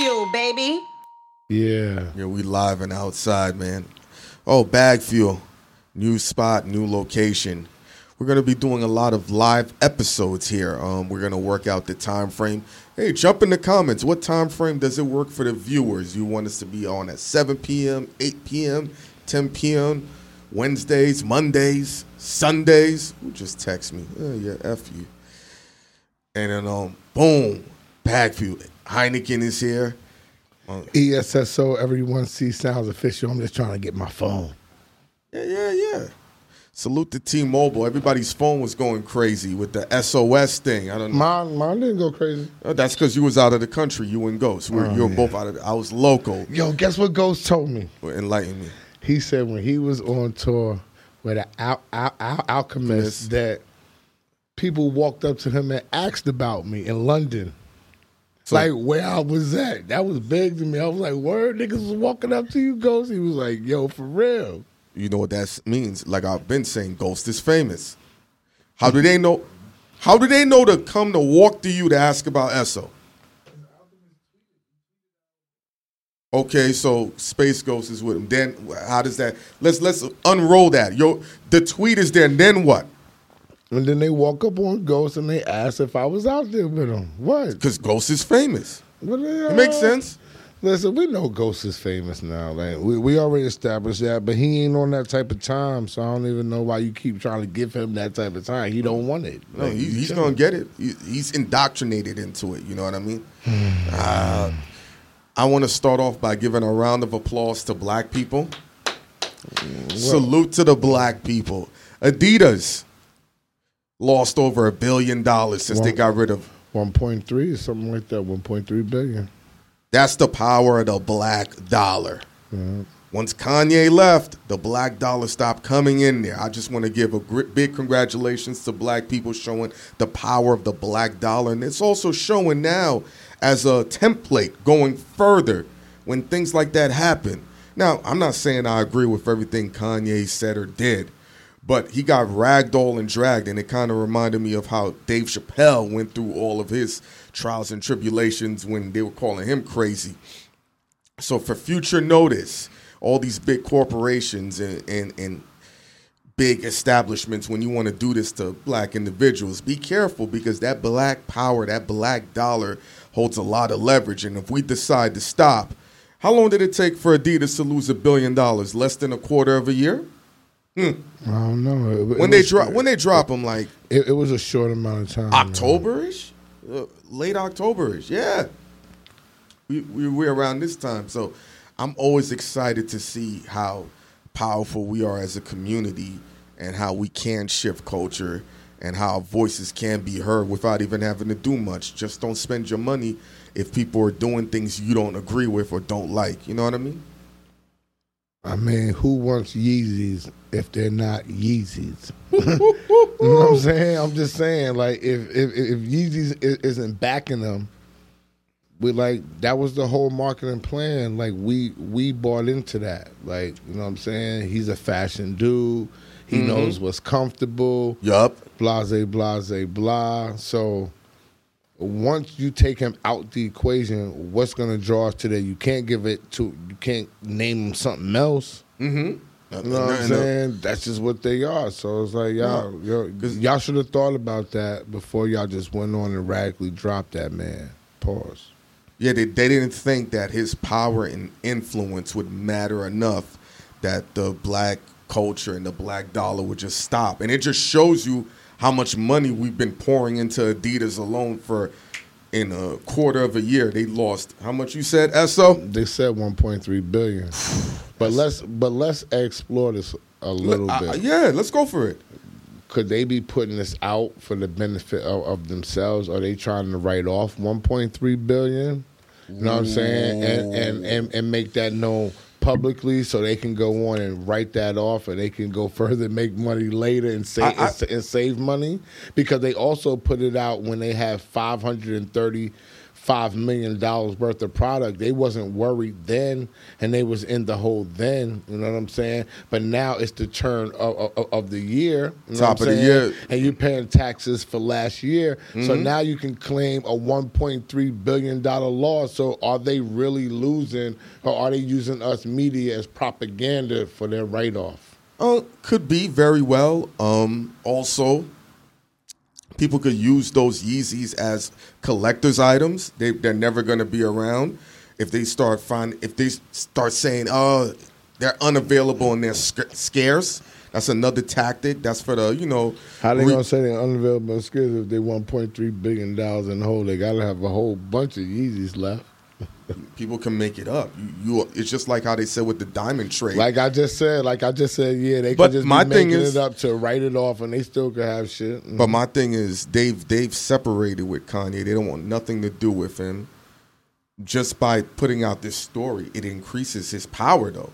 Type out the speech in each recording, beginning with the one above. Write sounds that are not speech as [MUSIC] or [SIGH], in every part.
fuel, baby. Yeah. Yeah, we live and outside, man. Oh, bag fuel. New spot, new location. We're gonna be doing a lot of live episodes here. Um, we're gonna work out the time frame. Hey, jump in the comments. What time frame does it work for the viewers? You want us to be on at 7 p.m., 8 p.m., 10 p.m., Wednesdays, Mondays, Sundays? Who just text me? Oh, yeah, F you. And then um, boom, bag fuel. Hynaken is here. ESSO, everyone sees sounds official. I'm just trying to get my phone. Yeah, yeah, yeah. Salute to T-Mobile. Everybody's phone was going crazy with the SOS thing. I don't know. Mine, mine didn't go crazy. Uh, That's because you was out of the country. You and Ghost. We were, Oh, you were yeah. both out of. I was local. Yo, guess what Ghost told me? Enlighten me. He said when he was on tour with an al- al- al- alchemist Yes. that people walked up to him and asked about me in London. So- like where I was at. That was big to me. I was like, word, niggas was walking up to you, Ghost. He was like, yo, for real. You know what that means? Like I've been saying, Ghost is famous. How do they know? How do they know to come to walk to you to ask about Esso? Okay, so Space Ghost is with him. Then how does that? Let's let's unroll that. Yo, the tweet is there. And then what? And then they walk up on Ghost and they asked if I was out there with him. What? Because Ghost is famous. The It makes sense. Listen, we know Ghost is famous now. Like we, we already established that, but he ain't on that type of time. So I don't even know why you keep trying to give him that type of time. He don't want it. No, Like, he, he's gonna get it. He, he's indoctrinated into it. You know what I mean? uh, I want to start off by giving a round of applause to black people. Salute to the black people. Adidas lost over a billion dollars since they got rid of. One point three something like that. One point three billion. That's the power of the black dollar. Once Kanye left, the black dollar stopped coming in there. I just want to give a big congratulations to black people showing the power of the black dollar. And it's also showing now as a template going further when things like that happen. Now, I'm not saying I agree with everything Kanye said or did, but he got ragdoll and dragged, and it kind of reminded me of how Dave Chappelle went through all of his trials and tribulations when they were calling him crazy. So for future notice, all these big corporations and, and, and big establishments, when you want to do this to black individuals, be careful because that black power, that black dollar holds a lot of leverage. And if we decide to stop, how long did it take for Adidas to lose a billion dollars? Less than a quarter of a year? I don't know. It- it When they drop when they drop them like it, it was a short amount of time. Octoberish, uh, late Octoberish. Yeah, we, we we're around this time, so I'm always excited to see how powerful we are as a community and how we can shift culture and how voices can be heard without even having to do much. Just don't spend your money if people are doing things you don't agree with or don't like. You know what I mean? I mean, who wants Yeezys if they're not Yeezys? [LAUGHS] you know what I'm [LAUGHS] saying? I'm just saying, like, if if, if Yeezys isn't backing them, we like that was the whole marketing plan. Like, we we bought into that. Like, you know what I'm saying? He's a fashion dude. He mm-hmm. knows what's comfortable. Yup. Blase, blase, blah. So once you take him out the equation, what's going to draw us to that? You can't give it to. You can't name him something else. Mm-hmm. You know what I'm saying? That's just what they are. So it's like y'all, y'all, y'all should have thought about that before y'all just went on and radically dropped that man. Pause. Yeah, they, they didn't think that his power and influence would matter enough that the black culture and the black dollar would just stop. And it just shows you how much money we've been pouring into Adidas alone for in a quarter of a year. They lost how much you said, Esso? They said 1.3 billion, [SIGHS] but let's but let's explore this a little Uh, bit. yeah, let's go for it. Could they be putting this out for the benefit of, of themselves? Are they trying to write off 1.3 billion? You know what I'm saying? And, and and and make that known publicly so they can go on and write that off and they can go [LAUGHS] further and make money later and save I- I- and, and save money? Because they also put it out when they have 530 five million dollars worth of product. They wasn't worried then, and they was in the hole then. You know what I'm saying? But now it's the turn of, of, of the year. You know Top of the year. and you're paying taxes for last year. So Mm-hmm. now you can claim a 1.3 billion dollar loss. So are they really losing, or are they using us media as propaganda for their write off? Uh, could be very well. Um, also, people could use those Yeezys as collectors' items. They they're never going to be around if they start find if they start saying, "Oh, they're unavailable and they're sc- scarce." That's another tactic. That's for the you know. How they re- gonna say they're unavailable skills if they 1.3 billion dollars in the hole? They gotta have a whole bunch of Yeezys left. People can make it up. You, you it's just like how they said with the diamond trade. Like I just said, like I just said, yeah, they But could just my be thing making is- it up to write it off, and they still could have shit. But my thing is, they've they've separated with Kanye. They don't want nothing to do with him. Just by putting out this story, it increases his power, though.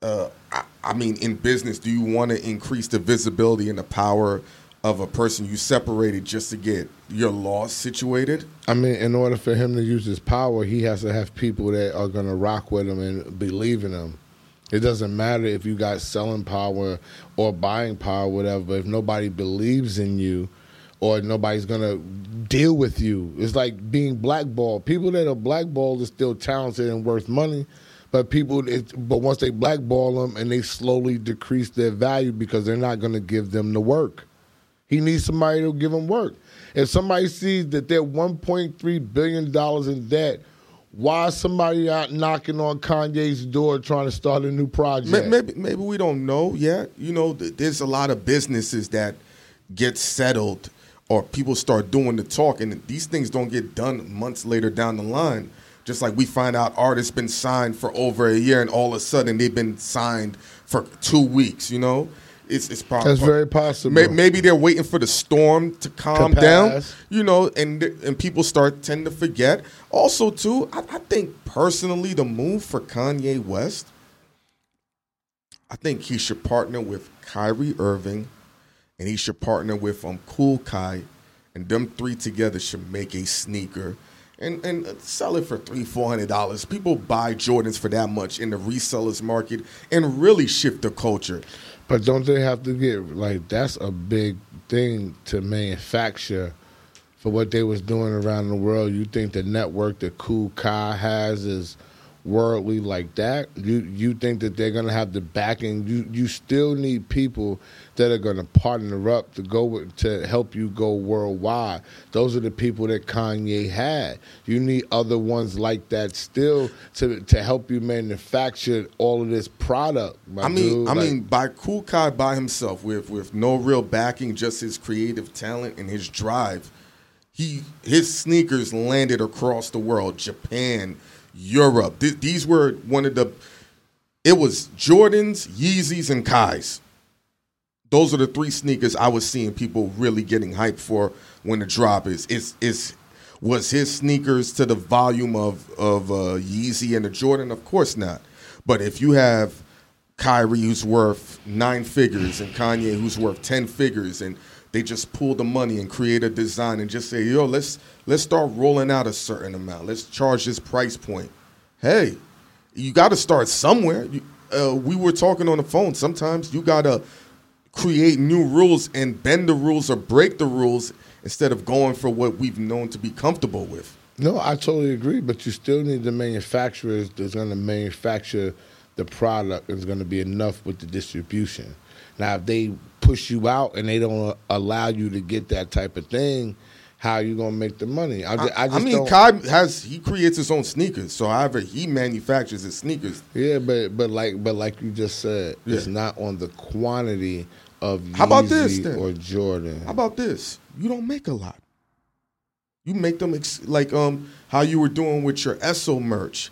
Uh, I, I mean, in business, do you want to increase the visibility and the power of a person you separated just to get your loss situated? I mean, in order for him to use his power, he has to have people that are going to rock with him and believe in him. It doesn't matter if you got selling power or buying power, whatever. But if nobody believes in you, or nobody's to deal with you, it's like being blackballed. People that are blackballed are still talented and worth money, but people, it, but once they blackball them and they slowly decrease their value because they're not to give them the work. He needs somebody to give him work. If somebody sees that they're 1.3 billion dollars in debt, why is somebody out knocking on Kanye's door trying to start a new project? Maybe maybe we don't know yet. You know, there's a lot of businesses that get settled or people start doing the talk, and these things don't get done months later down the line. Just like we find out artists been signed for over a year, and all of a sudden they've been signed for two weeks. You know, it's it's probably That's very possible. May- Maybe they're waiting for the storm to calm To down, you know, and and people start tend to forget. Also, too, I, I think personally, the move for Kanye West, I think he should partner with Kyrie Irving, and he should partner with um Kool Kiy, and them three together should make a sneaker. And, and sell it for three four hundred dollars. People buy Jordans for that much in the resellers market, and really shift the culture. But don't they have to get like that's a big thing to manufacture for what they was doing around the world? You think the network that Kool Kiy has is worldly like that? You you think that they're gonna have the backing? You you still need people that are gonna partner up to go with, to help you go worldwide. Those are the people that Kanye had. You need other ones like that still to to help you manufacture all of this product. I mean, dude. I Like- mean, by Kool Kiy by himself, with with no real backing, just his creative talent and his drive, he his sneakers landed across the world, Japan, Europe. Th- these were one of the. It was Jordans, Yeezys, and Kiys. Those are the three sneakers I was seeing people really getting hyped for when the drop is. Is is was his sneakers to the volume of of uh, Yeezy and the Jordan? Of course not. But if you have Kyrie who's worth nine figures and Kanye who's worth ten figures, and they just pull the money and create a design and just say, "Yo, let's let's start rolling out a certain amount. Let's charge this price point." Hey, you got to start somewhere. You, uh, we were talking on the phone. Sometimes you got to create new rules and bend the rules or break the rules instead of going for what we've known to be comfortable with. No, I totally agree, but you still need the manufacturers that's going to manufacture the product and is going to be enough with the distribution. Now, if they push you out and they don't allow you to get that type of thing, how are you going to make the money? I, I I, just mean. Kiy has he creates his own sneakers. So however he manufactures his sneakers. yeah, but but like but like you just said, it's not on the quantity of How about this, then? or Jordan. How about this? You don't make a lot. You make them ex- like um how you were doing with your Esso merch.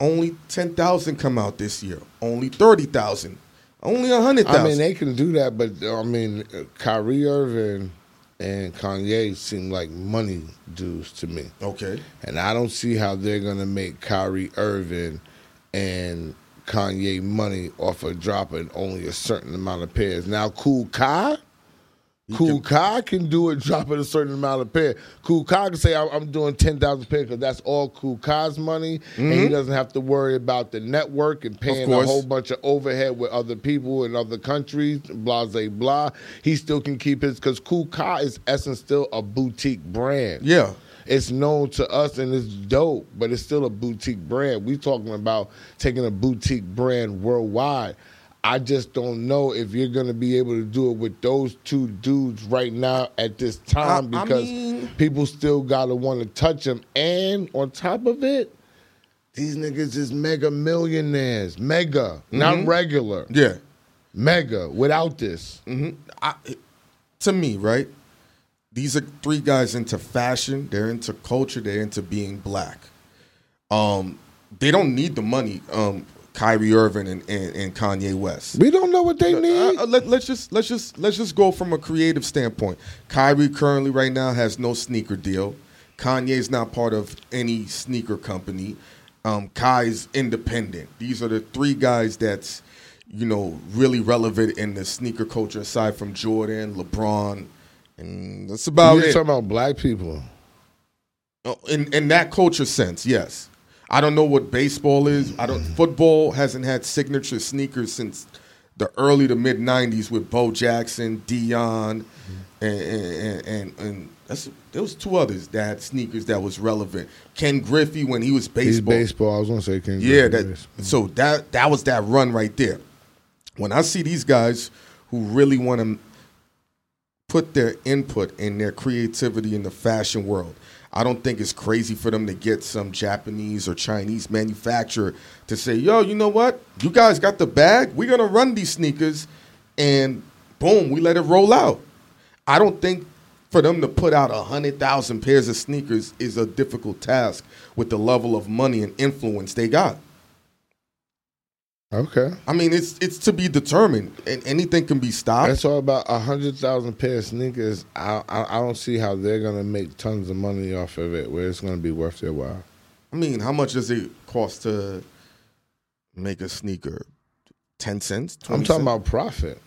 Only ten thousand come out this year. Only thirty thousand. Only a hundred I mean, they can do that, but I mean, Kyrie Irving and Kanye seem like money dudes to me. Okay. And I don't see how they're gonna make Kyrie Irving and Kanye money off of dropping only a certain amount of pairs. Now, Kool Kiy, Kool Kiy can do it, drop it a certain amount of pair. Kool Kiy can say, I'm, I'm doing 10,000 pairs because that's all Kool Kiy's money. And he doesn't have to worry about the network and paying a whole bunch of overhead with other people in other countries, blah, blah, blah. He still can keep his, because Kool Kiy is essence still a boutique brand. Yeah. It's known to us and it's dope, but it's still a boutique brand. We talking about taking a boutique brand worldwide. I just don't know if you're to be able to do it with those two dudes right now at this time I- I because mean- people still got to want to touch them. And on top of it, these niggas is mega millionaires. Mega, not mm-hmm. regular. Yeah. Mega without this. Mm-hmm. I, to me, right? These are three guys into fashion. They're into culture. They're into being black. Um, they don't need the money. Um, Kyrie Irving and, and, and Kanye West. We don't know what they need. Uh, let, us just let's just let's just go from a creative standpoint. Kyrie currently right now has no sneaker deal. Kanye's not part of any sneaker company. Um, Kiy's independent. These are the three guys that's you know really relevant in the sneaker culture aside from Jordan, LeBron, and that's about You're it. talking about black people. Oh, in in that culture sense, yes. I don't know what baseball is. I don't. Football hasn't had signature sneakers since the early to mid '90s with Bo Jackson, Deion, and and and, and that's there was two others that had sneakers that was relevant. Ken Griffey when he was He's baseball. baseball. I was going to say King Yeah, Griffey that is. Mm-hmm. so that that was that run right there. When I see these guys who really want to put their input and their creativity in the fashion world, I don't think it's crazy for them to get some Japanese or Chinese manufacturer to say, "Yo, you know what? You guys got the bag. We're gonna run these sneakers, and boom, we let it roll out." I don't think for them to put out a hundred thousand pairs of sneakers is a difficult task with the level of money and influence they got. Okay. I mean, it's it's to be determined, and anything can be stopped. That's all about a hundred thousand pair of sneakers. I, I I don't see how they're gonna make tons of money off of it, where it's gonna be worth their while. I mean, how much does it cost to make a sneaker? Ten cents. I'm talking cents? about profit.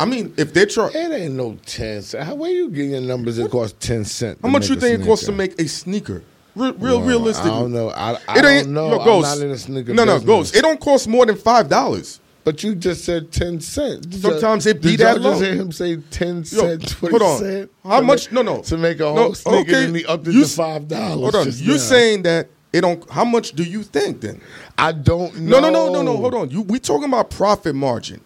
I mean, if they're trying, It ain't no ten cent. How where you getting your numbers? It costs ten cent. how much you think it costs to make a sneaker? Real, real Well, realistically, I don't know. I, I it ain't don't know. no I'm not in the sneaker. no, no, business. ghost. It don't cost more than five dollars. But you just said ten cent. Sometimes it be that y'all just low. hear him say ten Yo, cent, twenty hold on. cent? How much? make- No, no. To make a No, whole sneaker, okay. and he upped it You to five dollars. Hold on. You're now. saying that it don't. How much do you think then? I don't know. No, no, no, no, no. Hold on. You we talking about profit margin.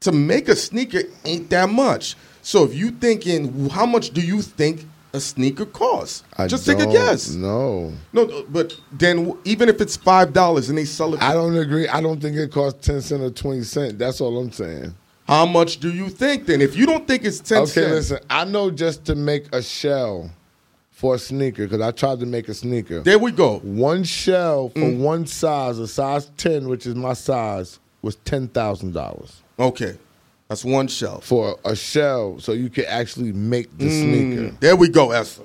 To make a sneaker ain't that much. So if you thinking, how much do you think a sneaker cost? I Just take a guess. No. No, but then even if it's five dollars and they sell it, I don't agree. I don't think it costs ten cent or twenty cent. That's all I'm saying. how much do you think then? If you don't think it's ten Okay, cents, listen. I know just to make a shell for a sneaker because I tried to make a sneaker. there we go. One shell for Mm. one size, a size ten, which is my size, was ten thousand dollars Okay, that's one shell. for a shell, so you can actually make the sneaker. Mm, there we go, Esther.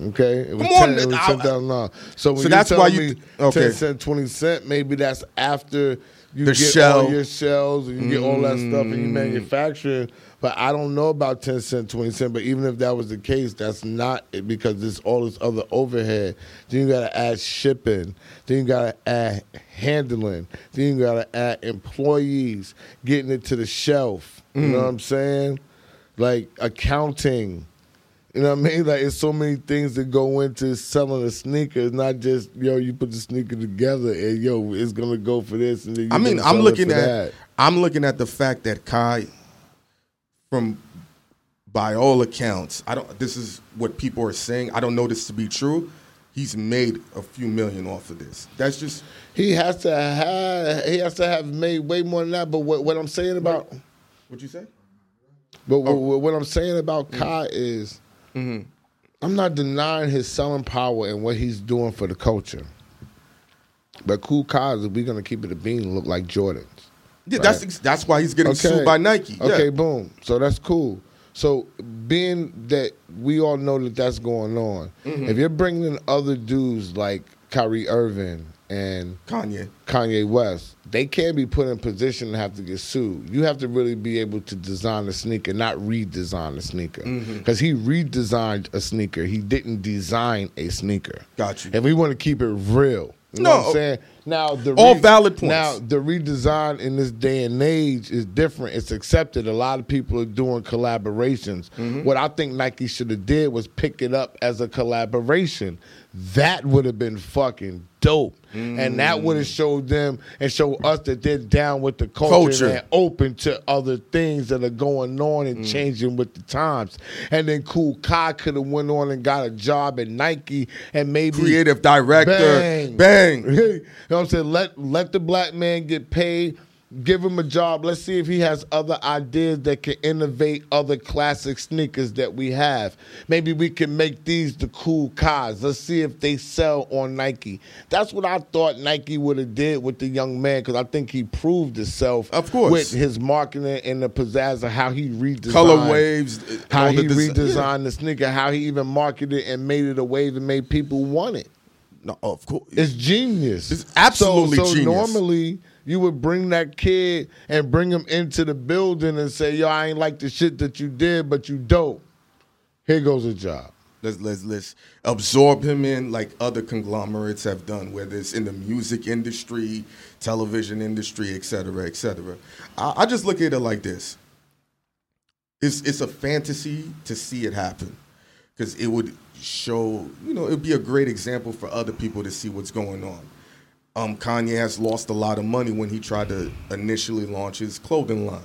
Okay, it was Come on. It was ten thousand dollars. So when So that's why you okay. ten cent, twenty cent, maybe that's after you The get shell. all your shells and you get all that stuff and you Mm. manufacture. But I don't know about ten cent, twenty cent. But even if that was the case, that's not it because there's all this other overhead. Then you gotta add shipping. Then you gotta add handling. Then you gotta add employees getting it to the shelf. You Mm. know what I'm saying? Like accounting. You know what I mean? Like it's so many things that go into selling a sneaker. It's not just yo, you put the sneaker together and yo, it's gonna go for this and then I mean, I'm looking at that. I'm looking at the fact that Kiy, from by all accounts, I don't. This is what people are saying. I don't know this to be true. He's made a few million off of this. That's just He has to have he has to have made way more than that. But what, what I'm saying about what you say. but Oh. what, what I'm saying about Mm. Kiy is Mm-hmm. I'm not denying his selling power and what he's doing for the culture. But Kool Kiy is we're gonna keep it a bean look like Jordans. Yeah, that's that's why he's getting sued by Nike. Yeah. Okay, boom. So that's cool. So being that we all know that that's going on, Mm-hmm. if you're bringing in other dudes like Kyrie Irving and Kanye. Kanye West, they can't be put in position to have to get sued. You have to really be able to design a sneaker, not redesign a sneaker. Mm-hmm. Because he redesigned a sneaker. He didn't design a sneaker. Got you. And we want to keep it real. You know No. what I'm saying? Now the All valid points. Now the redesign in this day and age is different. It's accepted. A lot of people are doing collaborations. Mm-hmm. What I think Nike should have did was pick it up as a collaboration. That would have been fucking dope. And that would Mm. have showed them and show us that they're down with the culture, Culture. and open to other things that are going on Mm. and changing with the times. And then Kool Kiy could have went on and got a job at Nike and maybe Creative director. Bang. Bang. [LAUGHS] you know what I'm saying? Let let the black man get paid. Give him a job. Let's see if he has other ideas that can innovate other classic sneakers that we have. Maybe we can make these the cool cars. Let's see if they sell on Nike. That's what I thought Nike would have did with the young man because I think he proved himself. Of course. with his marketing and the pizzazz of how he redesigned Color waves. how he the desi- redesigned the sneaker, how he even marketed and made it a wave and made people want it. No, of course. It's genius. It's absolutely so, so genius. normally you would bring that kid and bring him into the building and say, "Yo, I ain't like the shit that you did, but you dope. Here goes a job." Let's let's let's absorb him in like other conglomerates have done, whether it's in the music industry, television industry, et cetera, et cetera. I, I just look at it like this: it's it's a fantasy to see it happen, because it would show, you know, it'd be a great example for other people to see what's going on. Um, Kanye has lost a lot of money when he tried to initially launch his clothing line.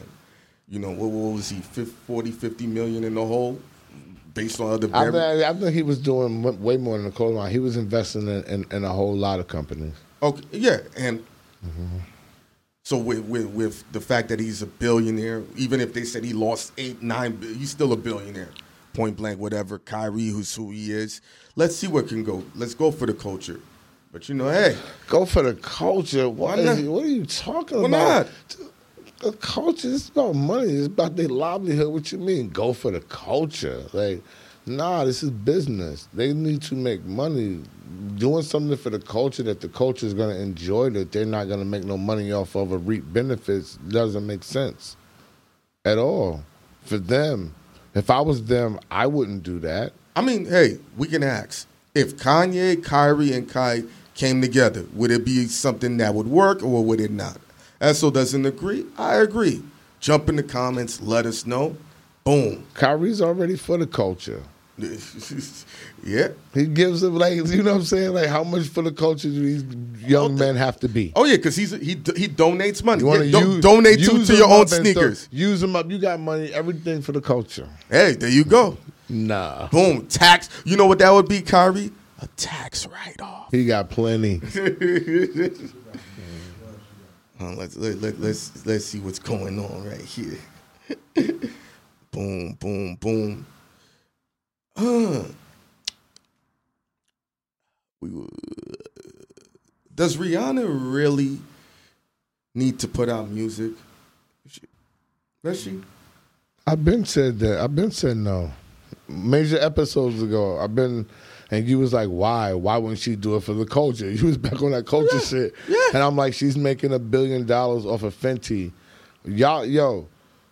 You know, what, what was he, 50, 40, 50 million in the hole? Based on other I, vari- I think he was doing way more than the clothing line. He was investing in, in, in a whole lot of companies. Okay, yeah, and so with, with with the fact that he's a billionaire, even if they said he lost eight, nine, he's still a billionaire, point blank, whatever. Kyrie, who's who he is. Let's see what can go. Let's go for the culture. But you know, hey, Go for the culture. What, Why is- what are you talking Why about? not? The culture is about money. It's about their livelihood. What you mean? Go for the culture? Like, nah, this is business. They need to make money. Doing something for the culture that the culture is going to enjoy, that they're not going to make no money off of or reap benefits, doesn't make sense at all for them. If I was them, I wouldn't do that. I mean, hey, we can ask if Kanye, Kyrie, and Kiy came together, would it be something that would work or would it not? Esso doesn't agree. I agree. Jump in the comments. Let us know. Boom. Kyrie's already for the culture. [LAUGHS] yeah. He gives them like you know what I'm saying. Like how much for the culture do these young men have to be? Oh yeah, because he's he he donates money. You want to Yeah, do- use, donate to, use to them your own sneakers. throw- use them up. You got money. Everything for the culture. Hey, there you go. Nah, Boom. Tax. You know what that would be, Kyrie? A tax write off. he got plenty. [LAUGHS] Uh, let's let, let, let's let's see what's going on right here. [LAUGHS] boom, boom, boom. Uh, we, does Rihanna really need to put out music? Does she? I've been said that. I've been said no. Major episodes ago, I've been, and you was like, why? Why wouldn't she do it for the culture? [LAUGHS] You was back on that culture shit, yeah. and I'm like, she's making a billion dollars off of Fenty. Y'all, yo,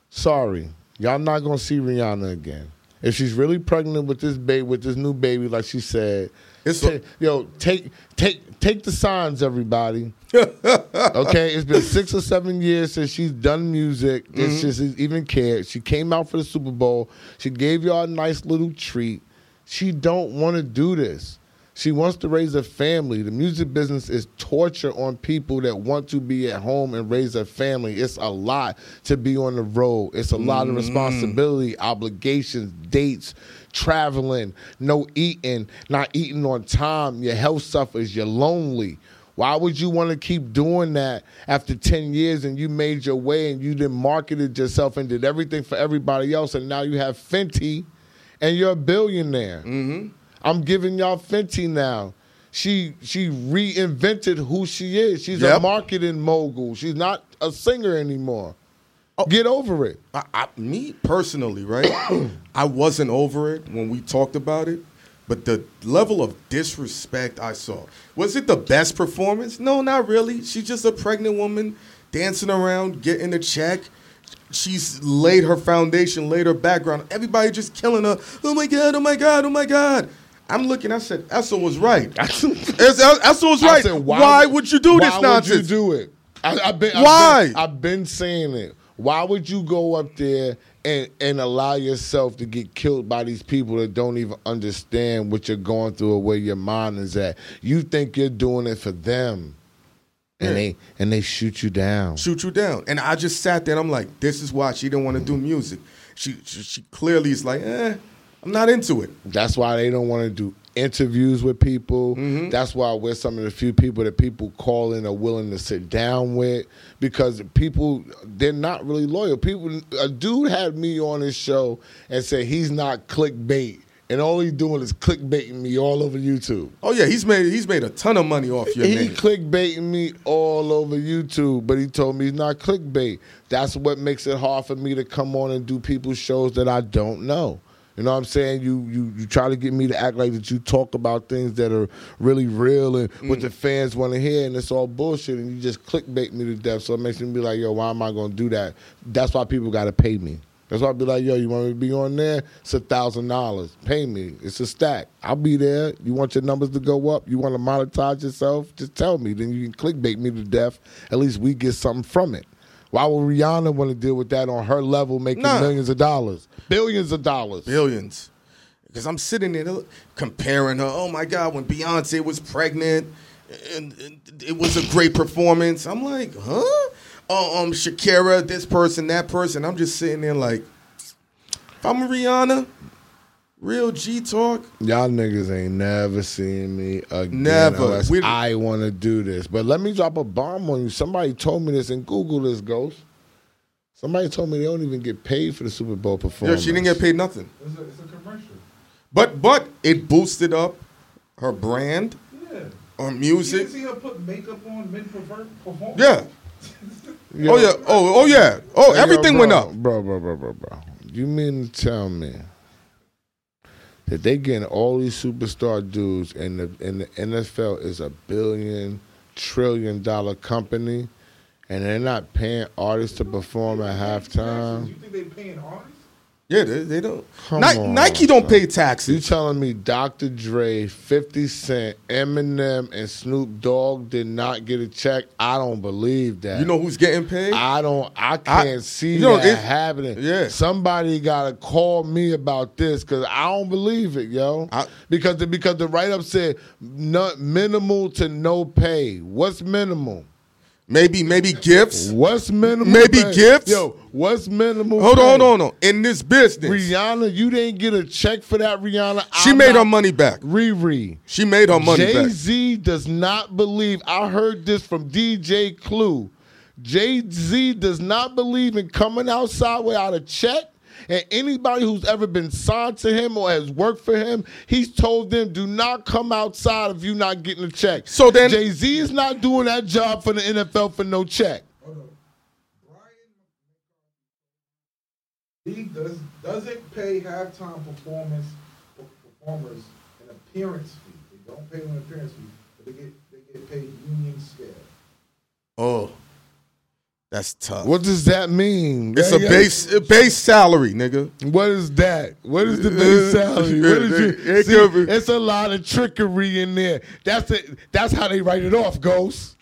sorry, y'all not gonna see Rihanna again. If she's really pregnant with this baby, with this new baby, like she said, It's ta- yo, take take take the signs, everybody. [LAUGHS] okay, it's been six or seven years since she's done music. That Mm-hmm. she's even cared. She came out for the Super Bowl. She gave y'all a nice little treat. She don't want to do this. She wants to raise a family. The music business is torture on people that want to be at home and raise a family. It's a lot to be on the road. It's a lot of Mm-hmm. responsibility, obligations, dates, traveling, no eating, not eating on time. Your health suffers. You're lonely. Why would you want to keep doing that after 10 years and you made your way and you then marketed yourself and did everything for everybody else and now you have Fenty and you're a billionaire? Mm-hmm. I'm giving y'all Fenty now. She she reinvented who she is. She's a marketing mogul. She's not a singer anymore. Get over it. I, I, me personally, right? [COUGHS] I wasn't over it when we talked about it, But the level of disrespect I saw was it the best performance? No, not really. She's just a pregnant woman dancing around, getting a check. She's laid her foundation, laid her background. Everybody just killing her. Oh my god! Oh my god! Oh my god! I'm looking. I said, Essa was right. [LAUGHS] Essa was I right. said, why, would you do why this would you do it? I, I've been, I've Why? been- I've been saying it. Why would you go up there and, and allow yourself to get killed by these people that don't even understand what you're going through or where your mind is at? You think you're doing it for them, and Yeah. they and they shoot you down. shoot you down. And I just sat there and I'm like, this is why she didn't want to do music. She, she she clearly is like, eh, I'm not into it. That's why they don't want to do interviews with people. Mm-hmm. That's why we're some of the few people that people call in are willing to sit down with because people they're not really loyal. People, a dude had me on his show and said he's not clickbait, and all he's doing is clickbaiting me all over YouTube. Oh yeah, he's made he's made a ton of money off your He name. clickbaiting me all over YouTube, but he told me he's not clickbait. That's what makes it hard for me to come on and do people's shows that I don't know. You know what I'm saying? You you you try to get me to act like that you talk about things that are really real and mm. what the fans want to hear, and it's all bullshit, and you just clickbait me to death. So it makes me be like, yo, why am I gonna do that? That's why people gotta pay me. That's why I'd be like, yo, you want me to be on there? It's a thousand dollars. Pay me. It's a stack. I'll be there. You want your numbers to go up? You want to monetize yourself? Just tell me. Then you can clickbait me to death. At least we get something from it. Why would Rihanna want to deal with that on her level, making Nah. millions of dollars, billions of dollars? Billions. Because I'm sitting there comparing her. Oh my God, when Beyonce was pregnant, and, and it was a great performance. I'm like, huh? Oh, um, Shakira, this person, that person. I'm just sitting there like, if I'm Rihanna, real G talk. Y'all niggas ain't never seen me again Never. We- I want to do this. But let me drop a bomb on you. Somebody told me this and Google this, Ghost. Somebody told me they don't even get paid for the Super Bowl performance. Yeah, she didn't get paid nothing. It's a, it's a commercial. But but it boosted up her brand, Yeah. her music. didn't see her put makeup on mid perform. Yeah. Yo, Oh yeah. Oh oh yeah. Oh Hey, yo, everything bro, went up. Bro, bro, bro, bro, bro. You mean to tell me that they getting all these superstar dudes and the and the NFL is a billion trillion dollar company and they're not paying artists to perform at halftime? You think they paying artists? Yeah, they, they don't. Ni- on, Nike don't pay taxes. You telling me Dr. Dre, 50 Cent, Eminem, and Snoop Dogg did not get a check? I don't believe that. You know who's getting paid? I don't. I can't I- see you know, that it- happening. Yeah. somebody gotta call me about this because I don't believe it, yo. I- because the, because the write up said no, minimal to no pay. What's minimal? Maybe maybe gifts. What's minimal? Maybe pay? gifts? Yo, what's minimal? Hold on, hold on, hold on. In this business, Rihanna, you didn't get a check for that, Rihanna. she I'm made her money back. Riri. She made her money Jay back. Z does not believe. I heard this from DJ Clue. Jay Z does not believe in coming outside without a check. And anybody who's ever been signed to him or has worked for him, he's told them, do not come outside if you're not getting a check. So then- Jay Z is not doing that job for the NFL for no check. Hold on. Brian, he does doesn't pay halftime performance performers an appearance fee. They don't pay an appearance fee, but they get they get paid union scale. Oh, that's tough. What does that mean? It's a Yeah, base a base salary, nigga. What is that? What is the base salary? [LAUGHS] What is you, It see, be- it's a lot of trickery in there. That's it. That's how they write it off, Ghost.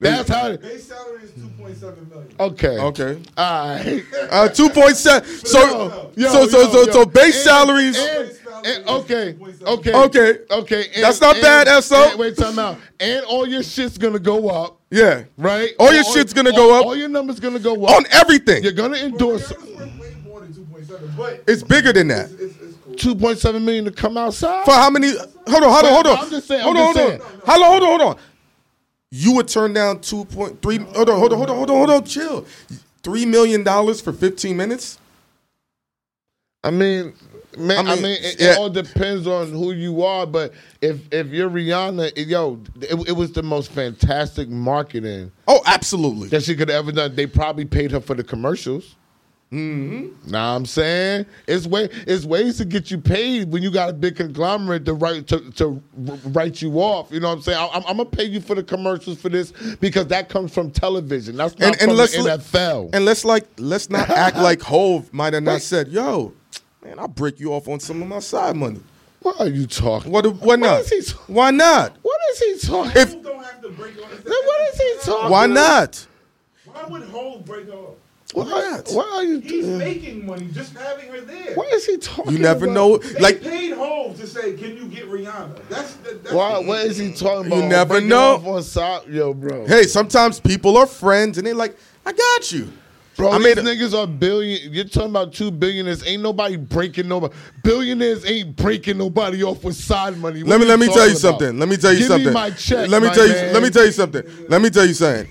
That's how. Base salary is two point seven million. Okay. Okay. All right. Uh, two point seven. So, Yo, so, so, yo, so, yo. so, base And- salaries. and- and- okay. Okay. Okay. Okay. and- That's not and- bad, SO. Wait, time out. And all your shit's gonna go up, yeah, right? All your shit's gonna all- go up. All your numbers gonna go up on everything. You're gonna endorse way more than two point seven, but It's bigger than that. it's, it's, it's cool. two point seven million to come outside. For how many? Hold on, hold on, hold on. I'm just saying, Hold I'm on, just hold on. Hold on, hold on, hold on. You would turn down two point three. Hold on, hold on, hold on, hold on, hold on. Chill. Three million dollars for fifteen minutes. I mean, man, I I mean, mean, it, yeah. it all depends on who you are. But if if you're Rihanna, it- yo, it, it was the most fantastic marketing Oh, absolutely. that she could have ever done. They probably paid her for the commercials. Mm-hmm. Nah, I'm saying it's way it's ways to get you paid when you got a big conglomerate to write to, to write you off. You know what I'm saying? I, am gonna pay you for the commercials for this because that comes from television. That's not and, and from let's, the NFL. And let's like let's not act like [LAUGHS] Hove might have not said, "Yo, man, I'll break you off on some of my side money." What are you talking? What? Why not? Why not? What is he talking? If, don't have to break off. What is he talking? Why not? Why would Hove break off? Why, not? why are you? He's making money just having her there. Why is he talking? You never about? know. They like paid Hove to say, "Can you get Rihanna?" That's, the that's why. What is he talking about? You never know. On side, yo, bro. Hey, sometimes people are friends and they're like, "I got you." Bro, I these mean, niggas are billion. You're talking about two billionaires. Ain't nobody breaking nobody. Billionaires ain't breaking nobody off with side money. What let me let me tell you about? something. Let me tell you Give something. Me my check, let me my tell you. Let me tell you something. Let me tell you something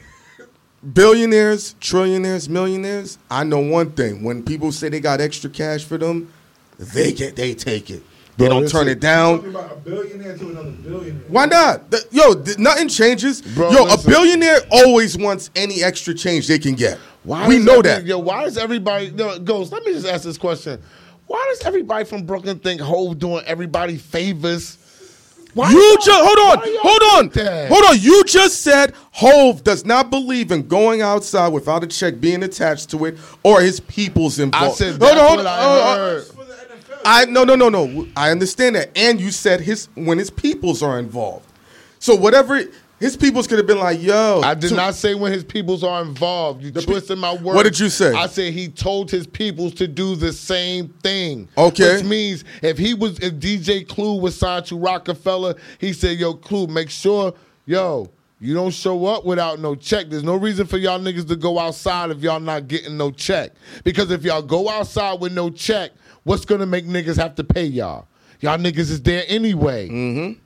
billionaires, trillionaires, millionaires, I know one thing. When people say they got extra cash for them, they get they take it. They Bro, don't turn it down. About a billionaire to another billionaire. Why not? The, yo, th- nothing changes. Bro, yo, listen. a billionaire always wants any extra change they can get. Why we know that. Yo, why does everybody no, goes? Let me just ask this question. Why does everybody from Brooklyn think Hove doing everybody favors? Why you just hold on, hold on, hold on. You just said Hove does not believe in going outside without a check being attached to it or his people's involved. I said that's hold on, hold on. I, uh, heard. I no no no no. I understand that, and you said his when his peoples are involved. So whatever his peoples could have been like, yo. I did to, not say when his peoples are involved. You twisted my words. What did you say? I said he told his peoples to do the same thing. Okay. Which means if he was, if DJ Clue was signed to Roc-A-Fella, he said, yo, Clue, make sure, yo, you don't show up without no check. There's no reason for y'all niggas to go outside if y'all not getting no check. Because if y'all go outside with no check, what's gonna make niggas have to pay y'all? Y'all niggas is there anyway. Mm-hmm.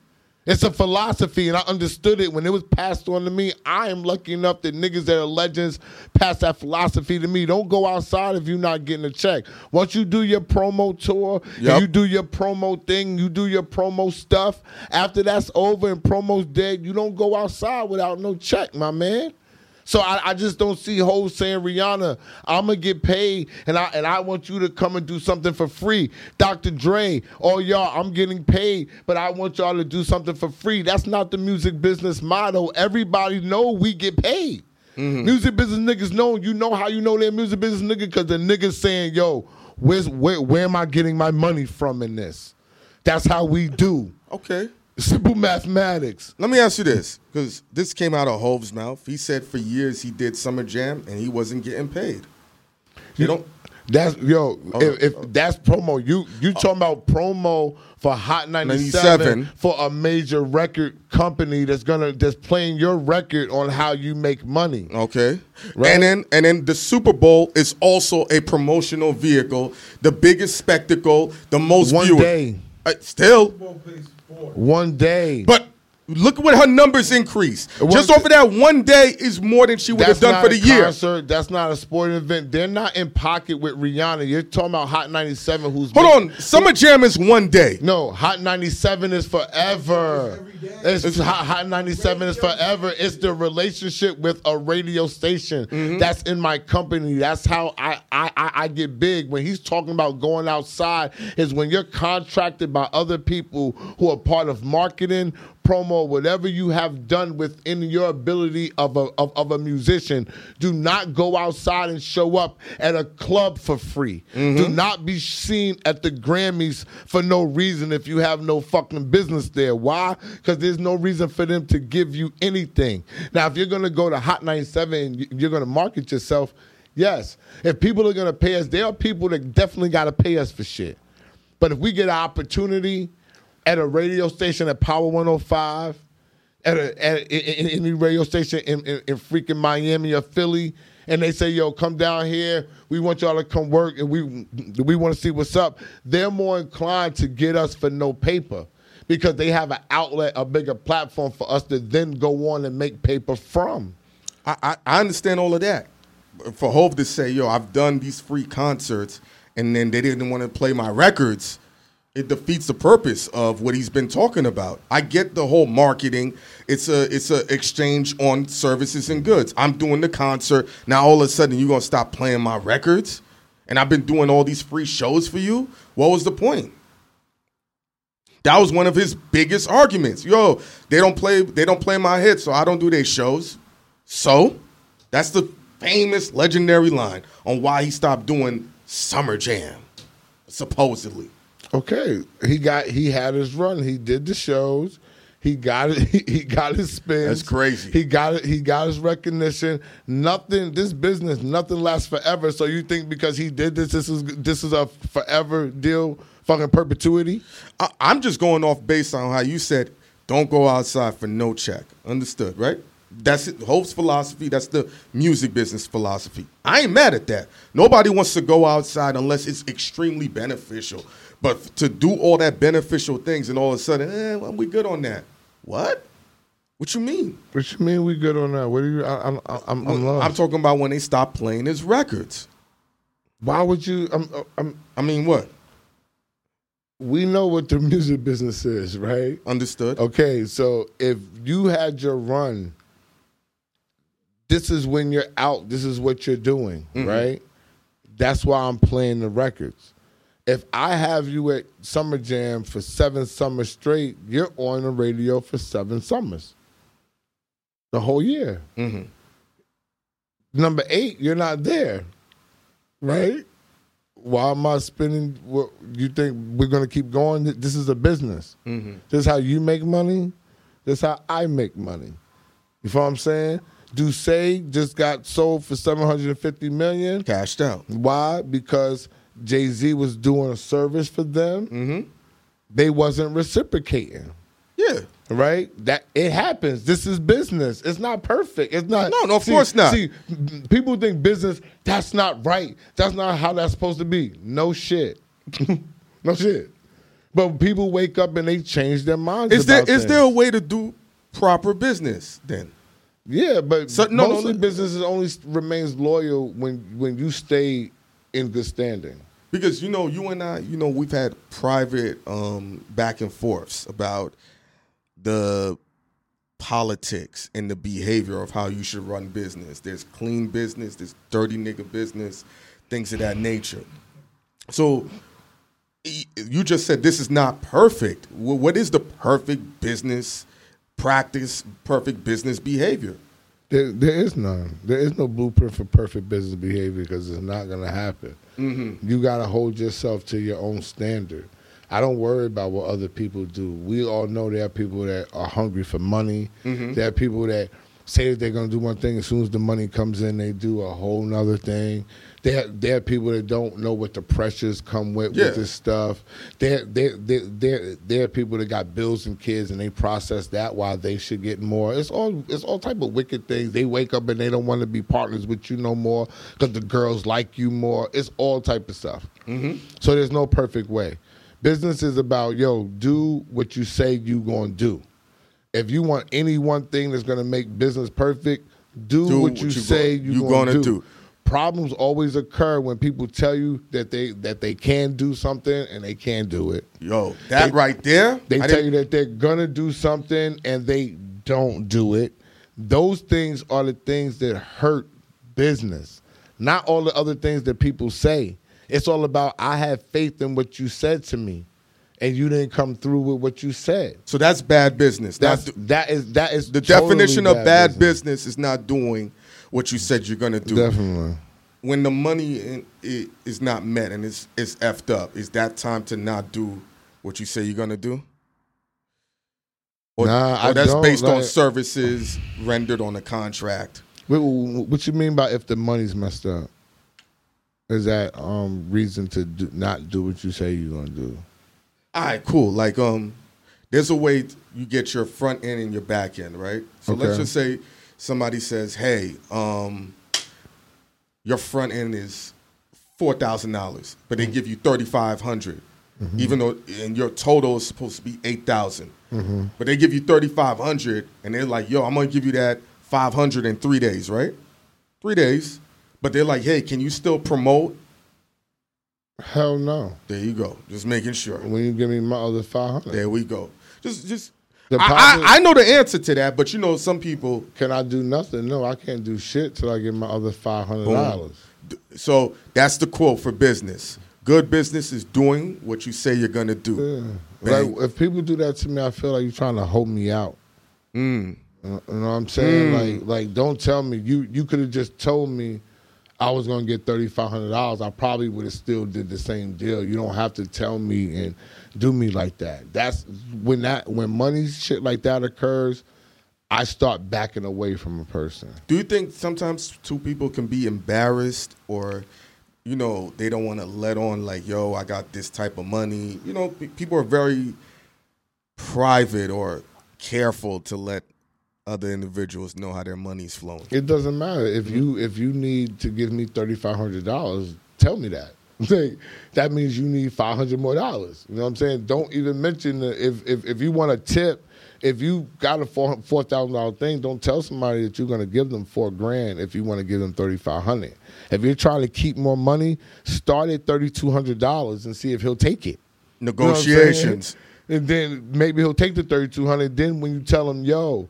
It's a philosophy, and I understood it when it was passed on to me. I am lucky enough that niggas that are legends pass that philosophy to me. Don't go outside if you're not getting a check. Once you do your promo tour, yep. you do your promo thing, you do your promo stuff. After that's over and promo's dead, you don't go outside without no check, my man. So I, I just don't see Hove saying Rihanna, I'm gonna get paid and I and I want you to come and do something for free. Dr. Dre, oh y'all, I'm getting paid, but I want y'all to do something for free. That's not the music business motto. Everybody know we get paid. Mm-hmm. Music business niggas know. You know how you know they're music business nigga because the niggas saying, "Yo, where's where, where am I getting my money from in this?" That's how we do. Okay. Simple mathematics. Let me ask you this, because this came out of Hove's mouth. He said for years he did Summer Jam and he wasn't getting paid. You, you don't. That's yo. Oh, if, if oh. that's promo, you you talking about promo for Hot 97, 97, for a major record company that's gonna that's playing your record on how you make money. Okay, right? and then and then the Super Bowl is also a promotional vehicle, the biggest spectacle, the most one viewed. day. Uh, still, one day. But Look at what her numbers increase. Just off of that one day is more than she would have done for the year. Concert, that's not a sporting event. They're not in pocket with Rihanna. You're talking about Hot 97 who's Hold on. Summer Jam is one day. No, Hot 97 is forever. It's, it's Hot, Hot 97 is forever. It's the relationship with a radio station mm-hmm. that's in my company. That's how I, I, I, I get big. When he's talking about going outside, is when you're contracted by other people who are part of marketing, promo, whatever you have done within your ability of a, of, of, a musician, do not go outside and show up at a club for free. Mm-hmm. Do not be seen at the Grammys for no reason if you have no fucking business there. Why? Because there's no reason for them to give you anything. Now, if you're going to go to Hot 97 and you're going to market yourself, yes. If people are going to pay us, there are people that definitely got to pay us for shit. But if we get an opportunity, at a radio station at Power 105, at, a, at any radio station in, in, in, freaking Miami or Philly, and they say, "Yo, come down here. We want y'all to come work, and we we want to see what's up." They're more inclined to get us for no paper because they have an outlet, a bigger platform for us to then go on and make paper from. I, I, I understand all of that. For Hove to say, "Yo, I've done these free concerts," and then they didn't want to play my records it defeats the purpose of what he's been talking about. I get the whole marketing. It's a it's a exchange on services and goods. I'm doing the concert. Now all of a sudden you're gonna stop playing my records. and I've been doing all these free shows for you. What was the point? That was one of his biggest arguments. Yo, they don't play they don't play my hits, so I don't do their shows. So, that's the famous legendary line on why he stopped doing Summer Jam, supposedly. Okay, he got he had his run. He did the shows. He got it. [LAUGHS] He, he got his spins. That's crazy. He got it. He got his recognition. Nothing. This business, nothing lasts forever. So you think because he did this, this is this is a forever deal, fucking perpetuity? I, I'm just going off based on how you said, don't go outside for no check. Understood, right? That's it. Hope's philosophy. That's the music business philosophy. I ain't mad at that. Nobody wants to go outside unless it's extremely beneficial. But to do all that beneficial things and all of a sudden, eh, well, we good on that. What? What you mean? What you mean? We good on that? What are you? I, I'm I'm I'm, I'm. I'm talking about when they stop playing his records. Why would you? I'm, I'm. I mean, what? We know what the music business is, right? Understood. Okay, so if you had your run, this is when you're out. This is what you're doing, right? That's why I'm playing the records. If I have you at Summer Jam for seven summers straight, you're on the radio for seven summers, the whole year. Mhm. Number eight, you're not there, right? Why am I spending? What you think we're gonna keep going? This is a business. This is how you make money. This is how I make money. You feel what I'm saying? D'ussé just got sold for 750 million. Cashed out. Why? Because Jay Z was doing a service for them. Mm-hmm. They wasn't reciprocating. Yeah. Right? That it happens. This is business. It's not perfect. It's not. No, no, of see- course not. See, people think business. That's not right. That's not how that's supposed to be. No shit. [LAUGHS] no shit. But people wake up and they change their minds. Is there is there a way to do proper business then? Yeah, but So- no, no, mostly no. businesses only remains loyal when when you stay in good standing. Because you know, you and I, you know, we've had private um, back and forths about the politics and the behavior of how you should run business. There's clean business, there's dirty nigga business, things of that nature. So you just said this is not perfect. What is the perfect business practice, perfect business behavior? There, there is none. There is no blueprint for perfect business behavior because it's not going to happen. Mm-hmm. You got to hold yourself to your own standard. I don't worry about what other people do. We all know there are people that are hungry for money. Mm-hmm. There are people that say that they're going to do one thing. As soon as the money comes in, they do a whole nother thing. There, there are people that don't know what the pressures come with Yeah. with this stuff. There, there, there, there, there are people that got bills and kids, and they process that while they should get more. It's all, it's all type of wicked things. They wake up and they don't want to be partners with you no more because the girls like you more. It's all type of stuff. Mm-hmm. So there's no perfect way. Business is about yo, do what you say you gonna do. If you want any one thing that's gonna make business perfect, do, Do what what you you say go- you, you gonna, gonna do. do. Problems always occur when people tell you that they that they can do something and they can't do it. Yo, that They- right there. They I tell didn't- you that they're gonna do something and they don't do it. Those things are the things that hurt business, not all the other things that people say. It's all about I have faith in what you said to me, and you didn't come through with what you said. So that's bad business. That's that is that is the totally definition of bad business. business. is not doing what you said you're gonna do. Definitely. When the money in, i- is not met and it's it's effed up, is that time to not do what you say you're gonna do? Or, Nah, or that's based on services rendered on a contract. What, what you mean by if the money's messed up? Is that um reason to do, not do what you say you're gonna do? All right, cool. Like, um, there's a way you get your front end and your back end, right? So let's just say somebody says, "Hey, um, your front end is four thousand dollars, but they give you thirty five mm-hmm. even though and your total is supposed to be eight mm-hmm. But they give you thirty five hundred, and they're like, "Yo, I'm gonna give you that five hundred in three days, right? Three days." But they're like, "Hey, can you still promote?" Hell no. There you go. Just making sure. When you give me my other five hundred, There we go. Just, just. I, I, I know the answer to that, but you know, some people. can I do nothing? No, I can't do shit till I get my other five hundred dollars. So that's the quote for business. Good business is doing what you say you're gonna do. Yeah. Like if people do that to me, I feel like you're trying to hold me out. Mm. You know what I'm saying? Like, like don't tell me you you could have just told me I was gonna get thirty five hundred dollars. I probably would have still did the same deal. You don't have to tell me and do me like that. That's when that when money shit like that occurs. I start backing away from a person. Do you think sometimes two people can be embarrassed or, you know, they don't want to let on like, yo, I got this type of money. You know, pe- people are very private or careful to let other individuals know how their money's flowing. It doesn't matter if you if you need to give me thirty five hundred dollars. Tell me that. [LAUGHS] Like, that means you need five hundred more dollars. You know what I'm saying? Don't even mention the, if if if you want a tip. If you got a four four thousand dollar thing, don't tell somebody that you're going to give them four grand if you want to give them thirty five hundred. If you're trying to keep more money, start at thirty two hundred dollars and see if he'll take it. You know what I'm saying? Negotiations. And then maybe he'll take the thirty two hundred. Then when you tell him, yo,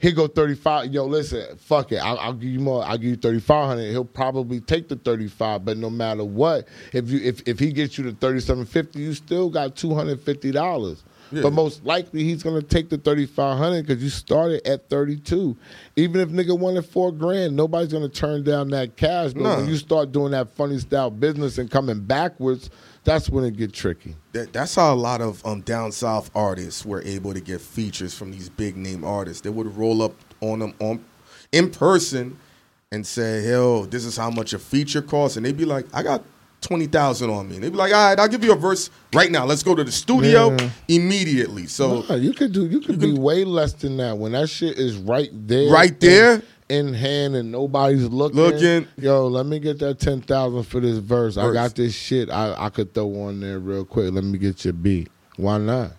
he go thirty five. Yo, listen, fuck it. I'll, I'll give you more. I'll give you thirty five hundred. He'll probably take the thirty five. But no matter what, if you if if he gets you seven fifty, you still got two hundred fifty dollars. Yeah. But most likely he's gonna take the thirty five hundred because you started at thirty two. Even if nigga wanted four grand, nobody's gonna turn down that cash. But Nah. when you start doing that funny style business and coming backwards, that's when it get tricky. That, that's how a lot of um, down south artists were able to get features from these big name artists. They would roll up on them on in person and say, "Hell, this is how much a feature costs," and they'd be like, "I got twenty thousand on me," and they'd be like, "All right, I'll give you a verse right now. Let's go to the studio Yeah. immediately." So Nah, you could do you could be way less than that when that shit is right there, Right there? In, hand, and nobody's looking. Looking. Yo, let me get that ten thousand for this verse. I got this shit. I, I could throw on there real quick. Let me get your beat. Why not?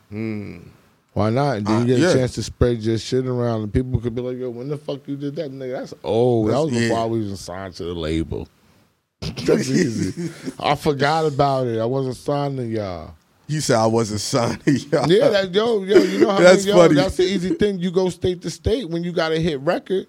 Why not? And then Uh, you get yeah. a chance to spread your shit around, and people could be like, "Yo, when the fuck you did that, nigga? That's old. that was before yeah. I was even signed to the label." [LAUGHS] That's easy. I forgot about it. I wasn't signed to y'all. you said I wasn't signed. [LAUGHS] yeah, Yeah, that, yo, yo, you know how That's yo, funny. that's the easy thing. You go state to state when you got a hit record.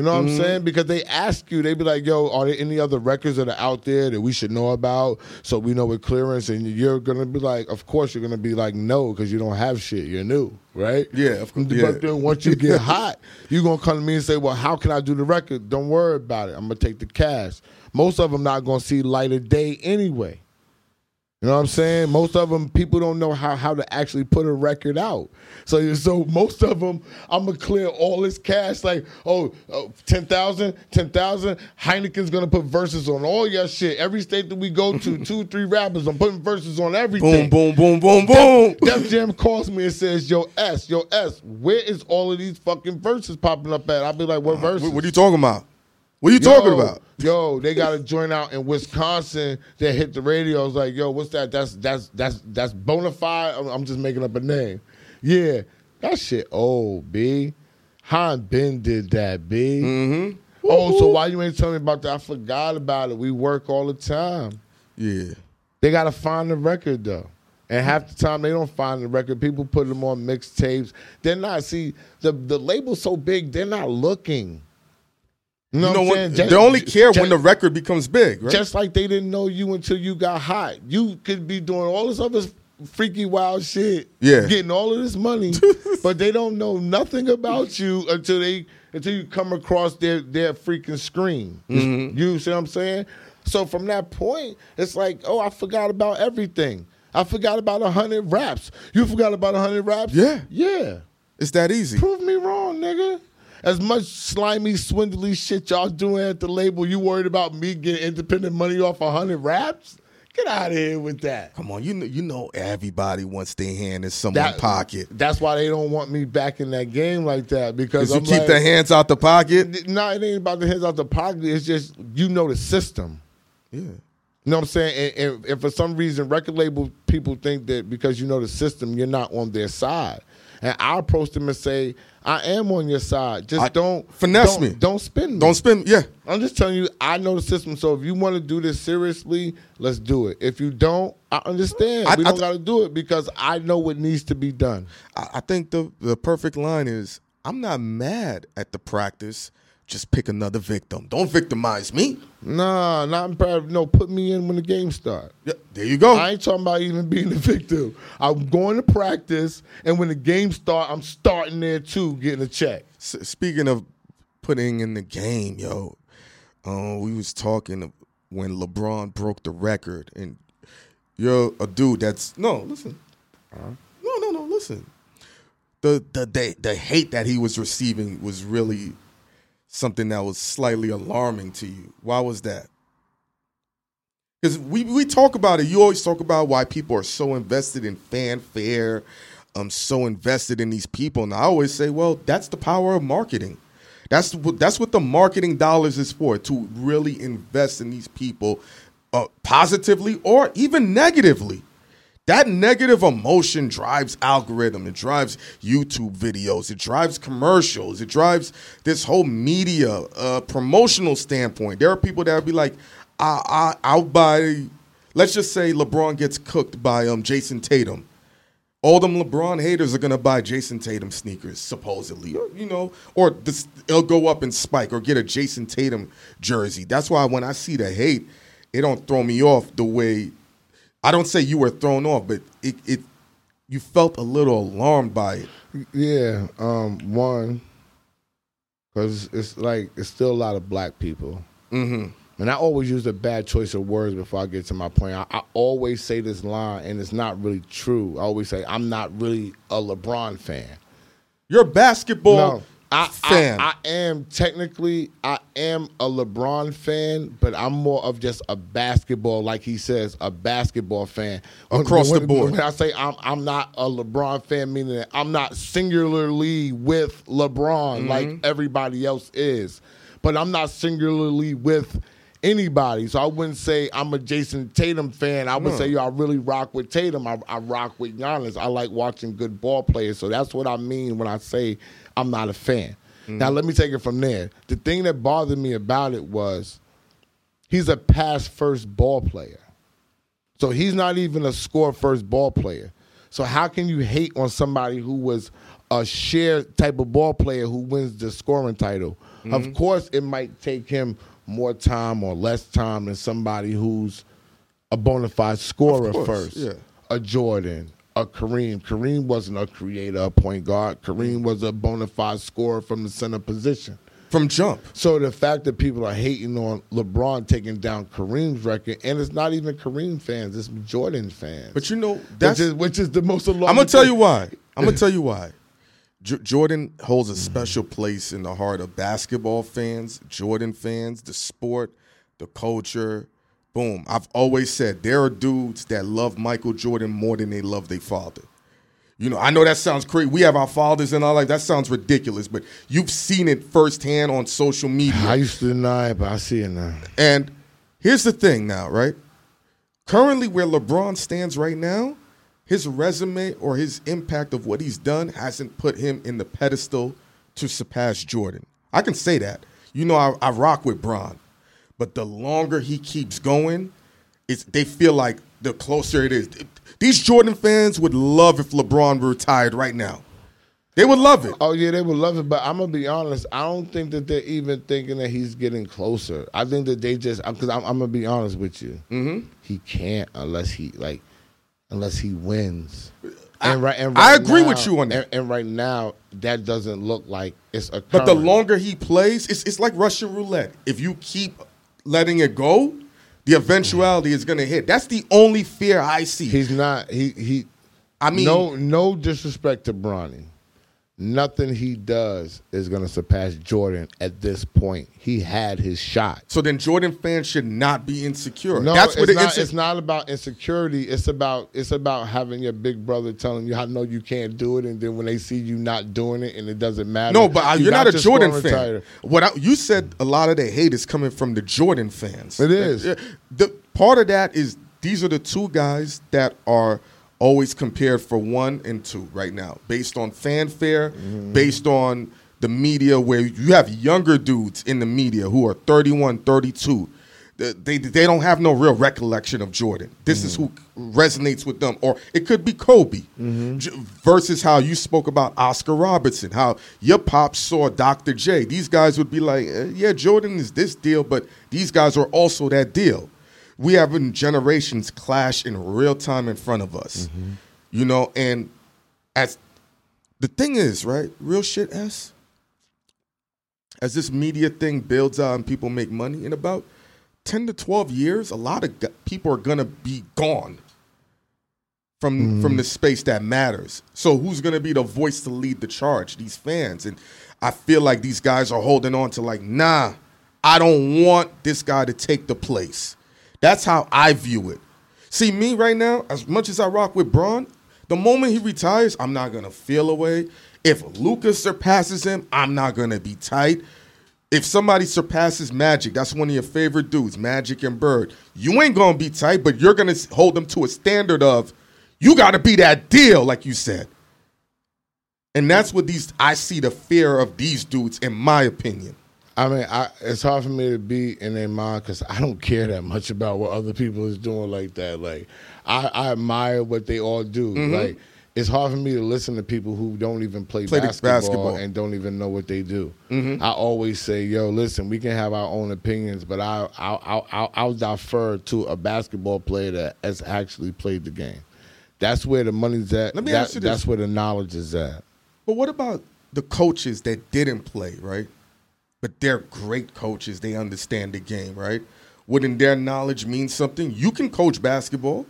You know what Mm-hmm. I'm saying? Because they ask you, they be like, "Yo, are there any other records that are out there that we should know about so we know with clearance?" And you're gonna be like, "Of course, you're gonna be like, no, because you don't have shit. You're new, right?" Yeah, of course, But yeah. then once you get [LAUGHS] hot, you're gonna come to me and say, "Well, how can I do the record?" Don't worry about it. I'm gonna take the cash. Most of them not gonna see light of day anyway. You know what I'm saying? Most of them, people don't know how, how to actually put a record out. So, so most of them, I'm gonna clear all this cash. Like, oh, oh 10,000, 10,000. Hynaken's gonna put verses on all your shit. Every state that we go to, [LAUGHS] two, three rappers, I'm putting verses on everything. boom, boom, boom, boom, boom. Def Jam calls me and says, "Yo, S, yo, S, where is all of these fucking verses popping up at?" I'll be like, "What verses?" What, what are you talking about? What are you talking about? Yo, they got a joint out in Wisconsin that hit the radio. I was like, yo, what's that? That's that's that's that's bona fide. I'm, I'm just making up a name. Yeah, that shit old, B. Han Ben did that, B. Mm-hmm. Oh, so why you ain't telling me about that? I forgot about it. We work all the time. Yeah. They gotta find the record though. And half the time they don't find the record. People put them on mixtapes. They're not see the the label's so big. They're not looking. You know, You know what I'm what? saying? Just- They only care just- when the record becomes big, right? Just like they didn't know you until you got hot. You could be doing all this other freaky wild shit, Yeah. getting all of this money, [LAUGHS] but they don't know nothing about you until they until you come across their their freaking screen. Mm-hmm. You see what I'm saying? So from that point, it's like, oh, I forgot about everything. I forgot about a hundred raps. You forgot about a hundred raps? Yeah. yeah. it's that easy. Prove me wrong, nigga. As much slimy, swindly shit y'all doing at the label, you worried about me getting independent money off a hundred raps? Get out of here with that. Come on, you know, you know everybody wants their hand in someone's That- pocket. That's why they don't want me back in that game like that because you keep like, the hands out the pocket. No, it ain't about the hands out the pocket. It's just you know the system. Yeah. You know what I'm saying? And, and, and for some reason, record label people think that because you know the system, you're not on their side. And I approach them and say, I am on your side. Just I- don't finesse don't- me. Don't spin me. Don't spend. Yeah. I'm just telling you, I know the system. So if you want to do this seriously, let's do it. If you don't, I understand. I- we don't got to do it because I know what needs to be done. I, I think the the perfect line is I'm not mad at the practice. Just pick another victim. Don't victimize me. Nah, not imperative. No, put me in when the game start. Yeah, there you go. I ain't talking about even being a victim. I'm going to practice, and when the game start, I'm starting there too, getting a check. S- speaking of putting in the game, yo, uh, we was talking when LeBron broke the record, and you're a dude that's no. Listen, no, no, no. Listen, the the the, the hate that he was receiving was really something that was slightly alarming to you. Why was that? Because we, we talk about it. You always talk about why people are so invested in fanfare, um, so invested in these people. And I always say, well, that's the power of marketing. That's what that's what the marketing dollars is for to really invest in these people uh, positively or even negatively. That negative emotion drives algorithm. It drives YouTube videos. It drives commercials. It drives this whole media uh, promotional standpoint. There are people that will be like, I, I, I'll buy. Let's just say LeBron gets cooked by um Jayson Tatum. All them LeBron haters are gonna buy Jayson Tatum sneakers, supposedly, or, you know, or this, it'll go up and spike or get a Jayson Tatum jersey. That's why when I see the hate, it don't throw me off the way. I don't say you were thrown off, but it, it you felt a little alarmed by it. Yeah, um, one, because it's like it's still a lot of black people, Mm-hmm. and I always use a bad choice of words before I get to my point. I, I always say this line, and it's not really true. I always say I'm not really a LeBron fan. You're a basketball No, I, fan. I, I am technically I am a LeBron fan, but I'm more of just a basketball, like he says, a basketball fan When- Across the board. When I say I'm I'm not a LeBron fan, meaning that I'm not singularly with LeBron Mm-hmm. like everybody else is, but I'm not singularly with anybody. So I wouldn't say I'm a Jayson Tatum fan. I would say, yo, I really rock with Tatum. I, I rock with Giannis. I like watching good ball players. So that's what I mean when I say I'm not a fan. Mm. Now let me take it from there. The thing that bothered me about it was he's a pass first ball player. So he's not even a score first ball player. So how can you hate on somebody who was a share type of ball player who wins the scoring title? Of mm-hmm. course, it might take him more time or less time than somebody who's a bona fide scorer course, first. yeah. A Jordan, a Kareem. Kareem wasn't a creator, a point guard. Kareem mm. was a bona fide scorer from the center position. from jump. So the fact that people are hating on LeBron taking down Kareem's record, and it's not even Kareem fans, it's Jordan fans. But you know, which that's is which is the most alarming. I'm gonna tell you why. I'm gonna tell you why. J- Jordan holds a mm. special place in the heart of basketball fans, Jordan fans, the sport, the culture. Boom. I've always said there are dudes that love Michael Jordan more than they love their father. You know, I know that sounds crazy. We have our fathers in our life. That sounds ridiculous, but you've seen it firsthand on social media. I used to deny it, but I see it now. And here's the thing now, right? Currently, where LeBron stands right now, his resume or his impact of what he's done hasn't put him in the pedestal to surpass Jordan. I can say that. You know, I, I rock with Bron, but the longer he keeps going, it's they feel like the closer it is. These Jordan fans would love if LeBron retired right now. They would love it. Oh yeah, they would love it, but I'm gonna be honest. I don't think that they're even thinking that he's getting closer. I think that they just because I'm, I'm gonna be honest with you. Mm-hmm. He can't unless he like unless he wins. And right, and I agree now- with you on that. And, and right now, that doesn't look like it's a. But the longer he plays, it's, it's like Russian roulette. If you keep letting it go, the eventuality is going to hit. That's the only fear I see. he's not. He he. I mean, no no disrespect to Bronny. Nothing he does is gonna surpass Jordan at this point. He had his shot. so then Jordan fans should not be insecure. No, That's what it's, it not, is. it's not about insecurity. It's about it's about having your big brother telling you, "I know you can't do it," and then when they see you not doing it, and it doesn't matter. No, but uh, you you're got not a Jordan fan. What I, you said, a lot of the hate is coming from the Jordan fans. It is. Uh, The part of that is these are the two guys that are always compared for one and two right now, based on fanfare, Mm-hmm. based on the media, where you have younger dudes in the media who are 31, 32. they they don't have no real recollection of Jordan. This is who resonates with them, or it could be Kobe. J- versus how you spoke about Oscar Robertson, how your pops saw Dr. J. These guys would be like, eh, yeah, Jordan is this deal, but these guys are also that deal. We have generations clash in real time in front of us, mm-hmm. you know, and as the thing is, right, real shit, s as this media thing builds out and people make money in about 10 to 12 years a lot of people are going to be gone from mm-hmm. from the space that matters. So who's going to be the voice to lead the charge? These fans and i feel like these guys are holding on to like nah i don't want this guy to take the place that's how i view it see me right now as much as i rock with Bron the moment he retires i'm not to feel away if lucas surpasses him i'm not to be tight if somebody surpasses Magic, that's one of your favorite dudes, Magic and Bird. You ain't gonna be tight, but you're gonna hold them to a standard of you got to be that deal, like you said. And that's what these I see the fear of these dudes, in my opinion. I mean, I, it's hard for me to be in their mind because I don't care that much about what other people is doing like that. Like, I, I admire what they all do. Mm-hmm. Like, it's hard for me to listen to people who don't even play, Play basketball, basketball. and don't even know what they do. Mm-hmm. I always say, "Yo, listen, we can have our own opinions, but I, I, I, I'll, I'll defer to a basketball player that has actually played the game. That's where the money's at. Let me That- ask you this. That's where the knowledge is at. But what about the coaches that didn't play, right? But they're great coaches. They understand the game, right? Wouldn't their knowledge mean something? You can coach basketball,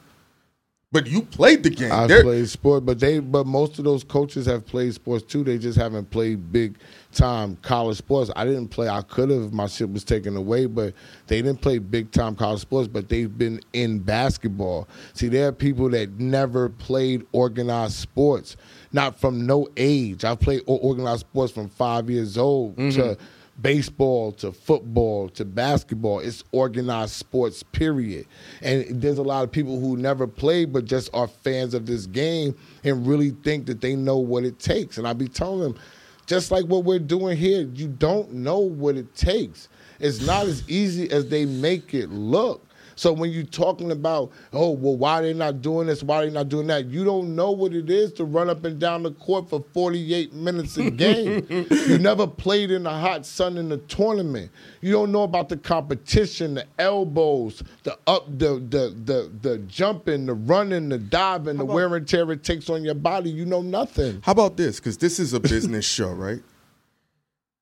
but you played the game. I've They're- played sport, but they but most of those coaches have played sports too. They just haven't played big time college sports. I didn't play. I could have. My shit was taken away, but they didn't play big time college sports. But they've been in basketball. See, there are people that never played organized sports, not from no age. I played organized sports from five years old mm-hmm. to baseball to football to basketball. It's organized sports, period. And there's a lot of people who never played but just are fans of this game and really think that they know what it takes. And I be telling them, just like what we're doing here, you don't know what it takes. It's not as easy as they make it look. So when you're talking about, oh, well, why they not doing this? Why they not doing that? You don't know what it is to run up and down the court for 48 minutes a game. [LAUGHS] you never played in the hot sun in the tournament. You don't know about the competition, the elbows, the up, the the the the jumping, the running, the diving, the wear and tear it takes on your body. You know nothing. How about this? Because this is a business [LAUGHS] show, right?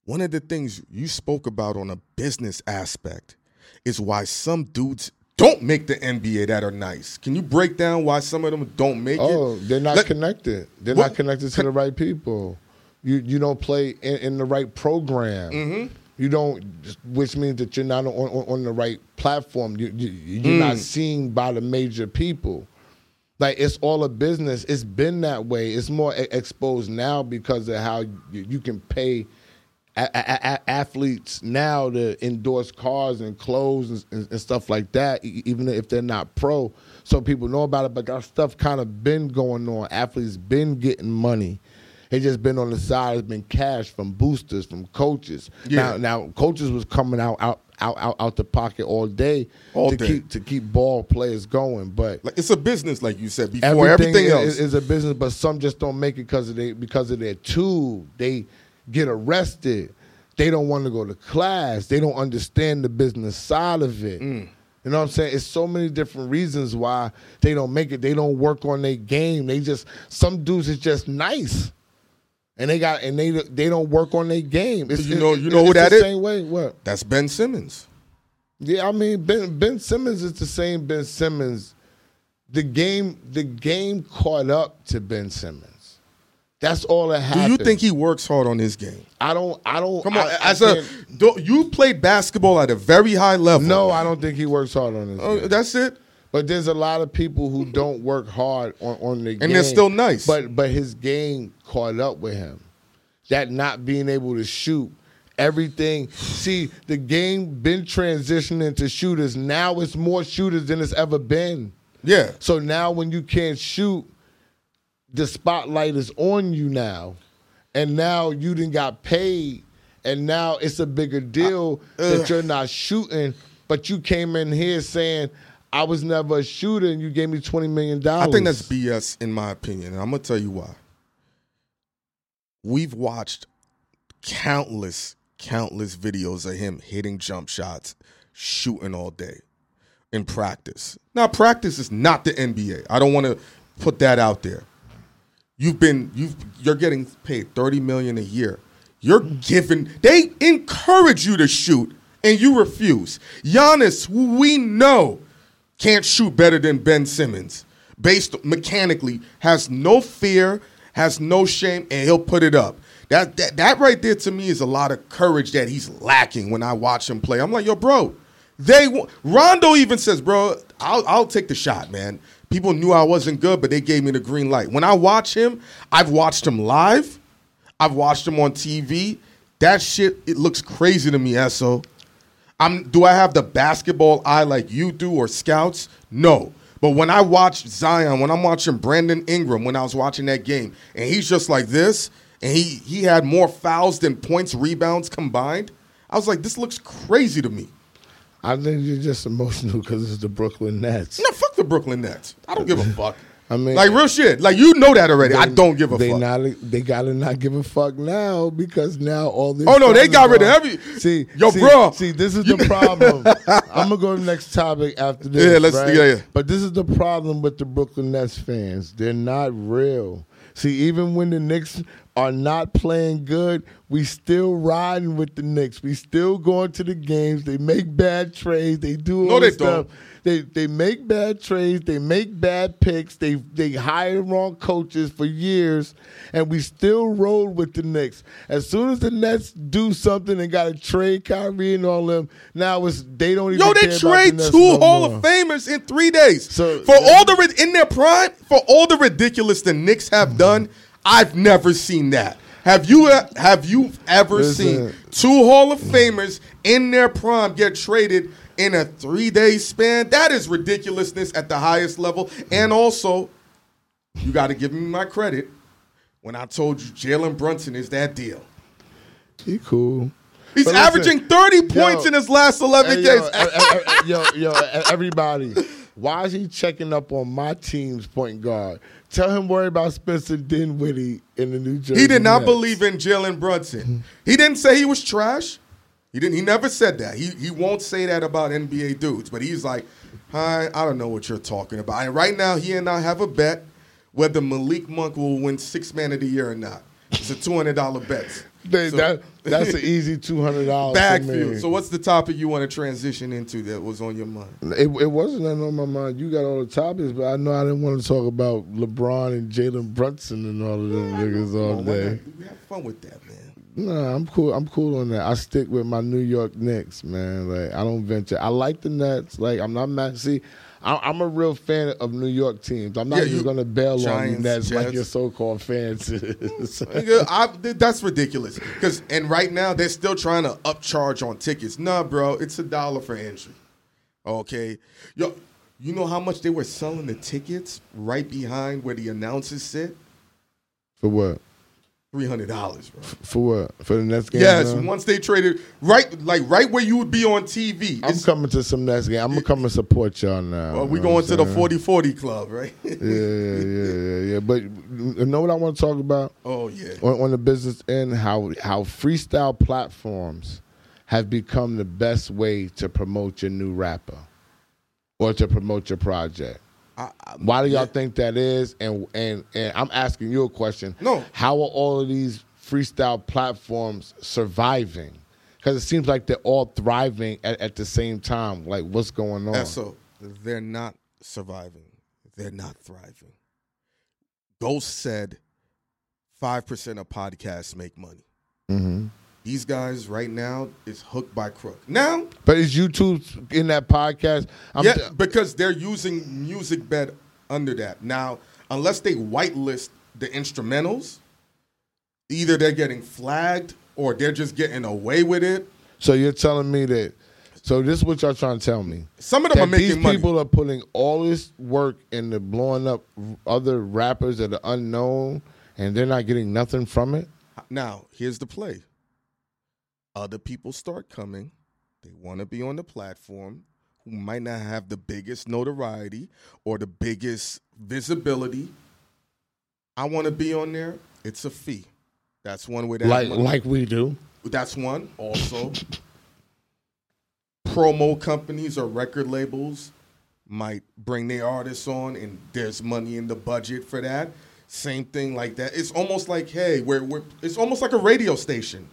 One of the things you spoke about on a business aspect is why some dudes don't make the NBA that are nice. Can you break down why some of them don't make Oh, it? they're not Let- connected. They're not connected to the right people. You you don't play in, in the right program. Mm-hmm. You don't, which means that you're not on, on, on the right platform. You, you you're Mm. not seen by the major people. Like it's all a business. It's been that way. It's more exposed now because of how you, you can pay a- a- athletes now to endorse cars and clothes and, and, and stuff like that, even if they're not pro. So people know about it, but that stuff kind of been going on. Athletes been getting money. It just been on the side. It's been cash from boosters, from coaches. Yeah. Now, now coaches was coming out out out out, out the pocket all day All to day. keep to keep ball players going, but. Like it's a business, like you said before. Everything, is, else. is a business, but some just don't make it because of they because of their tube. They get arrested. They don't want to go to class. They don't understand the business side of it. Mm. You know what I'm saying? It's so many different reasons why they don't make it. They don't work on their game. They just some dudes is just nice, and they got and they they don't work on their game. It's, You know- you know who that the is? Same way. What? That's Ben Simmons. Yeah, I mean Ben Ben Simmons is the same Ben Simmons. The game the game caught up to Ben Simmons. That's all that happened. Do you think he works hard on his game? I don't I don't Come on, I- I as a do, you played basketball at a very high level. No, I don't think he works hard on his Oh, game. that's it. But there's a lot of people who don't work hard on, on the game. And they're still nice. But but his game caught up with him. That not being able to shoot. Everything. See, the game been transitioning to shooters. Now it's more shooters than it's ever been. Yeah. So now when you can't shoot, the spotlight is on you now. And now you didn't got paid. And now it's a bigger deal that you're not shooting. but you came in here saying I was never a shooter and you gave me twenty million dollars. I think that's BS in my opinion, and I'm gonna tell you why. We've watched countless, countless videos of him hitting jump shots, shooting all day in practice. Now, practice is not the NBA. I don't want to put that out there. You've been you've you're getting paid 30 million a year. You're given they encourage you to shoot and you refuse. Giannis, who we know can't shoot better than Ben Simmons, based mechanically, has no fear, has no shame, and he'll put it up. That, that that right there to me is a lot of courage that he's lacking when I watch him play. I'm like, yo, bro, they Rondo even says, bro, I'll I'll take the shot, man. People knew I wasn't good, but they gave me the green light. When I watch him, I've watched him live, I've watched him on TV. That shit, it looks crazy to me, Esso. I'm do I have the basketball eye like you do or scouts? No. But when I watch Zion, when I'm watching Brandon Ingram, when I was watching that game, and he's just like this, and he he had more fouls than points, rebounds combined, I was like, this looks crazy to me. I think you're just emotional because it's the Brooklyn Nets. No, fuck the Brooklyn Nets. I don't give a fuck. [LAUGHS] I mean, like real shit. Like you know that already. I don't give a they fuck. Not, they gotta not give a fuck now because now all this. Oh, no, they got rid of every- See, Yo, see, bro. See, this is [LAUGHS] the problem. I'm gonna go to the next topic after this. Yeah, let's- right? yeah, yeah. But this is the problem with the Brooklyn Nets fans. They're not real. See, even when the Knicks are not playing good, we still riding with the Knicks. We still going to the games. They make bad trades. They do all No, they this stuff. don't. They they make bad trades. They make bad picks. They they hire wrong coaches for years, and we still roll with the Knicks. As soon as the Nets do something and got to trade Kyrie and all them, now it's they don't even. Yo, they the trade Nets two no Hall more. of Famers in three days. So- for all the in their prime, for all the ridiculous the Knicks have done, I've never seen that. Have you uh, have you ever Listen. seen two Hall of Famers in their prime get traded in a three day span? That is ridiculousness at the highest level. And also, you got to give me my credit when I told you Jalen Brunson is that deal. He cool. He's But listen, averaging 30 points yo, in his last 11 Hey, games. yo, yo, yo, everybody, why is he checking up on my team's point guard? Tell him worry about Spencer Dinwiddie in the New Jersey. He did not Nets. believe in Jalen Brunson. He didn't say he was trash. He didn't. He never said that. He he won't say that about NBA dudes. But he's like, hi, I don't know what you're talking about. And right now, he and I have a bet whether Malik Monk will win Six Man of the Year or not. It's a two hundred dollar bet. They- So- that, that's an easy two hundred dollars. Backfield. So what's the topic you want to transition into that was on your mind? It, it wasn't on my mind. You got all the topics, but I know I didn't want to talk about LeBron and Jalen Brunson and all of them niggas all day. We have fun with that, man. Nah, I'm cool. I'm cool on that. I stick with my New York Knicks, man. Like I don't venture. I like the Nets. Like I'm not mad. See, I- I'm a real fan of New York teams. I'm not Yeah, just you- gonna bail on you Giants, like your so-called fans. is. [LAUGHS] I, that's ridiculous. Cause and right now they're still trying to upcharge on tickets. Nah, bro, it's a dollar for entry. Okay, yo, you know how much they were selling the tickets right behind where the announcers sit? For what? Three hundred dollars, bro. For what? For the next game? Yes, huh? once they traded right, like right where you would be on TV. I'm coming to some next game. I'm gonna come and support y'all now. well, we going to the I'm 40-40 club, right? Yeah, yeah, yeah, yeah, yeah. But you know what I want to talk about? oh yeah. on, on the business end how how freestyle platforms have become the best way to promote your new rapper or to promote your project. I- I- Why do y'all yeah. think that is? And and and I'm asking you a question. No. How are all of these freestyle platforms surviving? Because it seems like they're all thriving at, at the same time. Like what's going on? And so they're not surviving. They're not thriving. Ghost said five percent of podcasts make money. hmm These guys right now is hooked by crook. Now, But is YouTube in that podcast? I'm yeah, t- because they're using music bed under that. Now, unless they whitelist the instrumentals, either they're getting flagged or they're just getting away with it. so you're telling me that. So this is what y'all trying to tell me. Some of them are that these making money. people are putting all this work into blowing up other rappers that are unknown and they're not getting nothing from it. Now, here's the play. Other people start coming, they want to be on the platform who might not have the biggest notoriety or the biggest visibility. I want to be on there. It's a fee. That's one way to Like money. like we do. That's one. Also, promo companies or record labels might bring their artists on, and there's money in the budget for that. Same thing like that. It's almost like, hey, we're, we're it's almost like a radio station.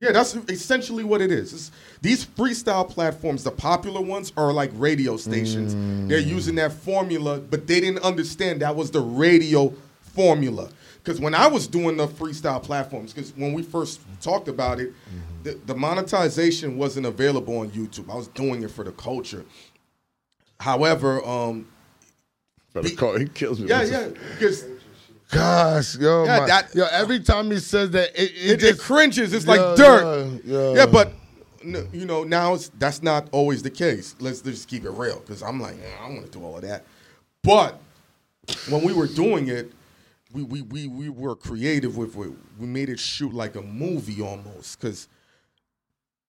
Yeah, that's essentially what it is. It's, these freestyle platforms, the popular ones, are like radio stations. They're using that formula, but they didn't understand that was the radio formula. Because when I was doing the freestyle platforms, because when we first talked about it, the, the monetization wasn't available on YouTube. I was doing it for the culture. However, um, For the call, he kills me. yeah, yeah, because Gosh, yo, Yeah, my- that- yo, every time he says that, it, it, it, it cringes. It's Yeah, like dirt. yeah, yeah. But you know now it's, that's not always the case. Let's just keep it real because I'm like, "Eh, I don't want to do all of that. But when we were doing it, we we we, we were creative with it. We made it shoot like a movie almost because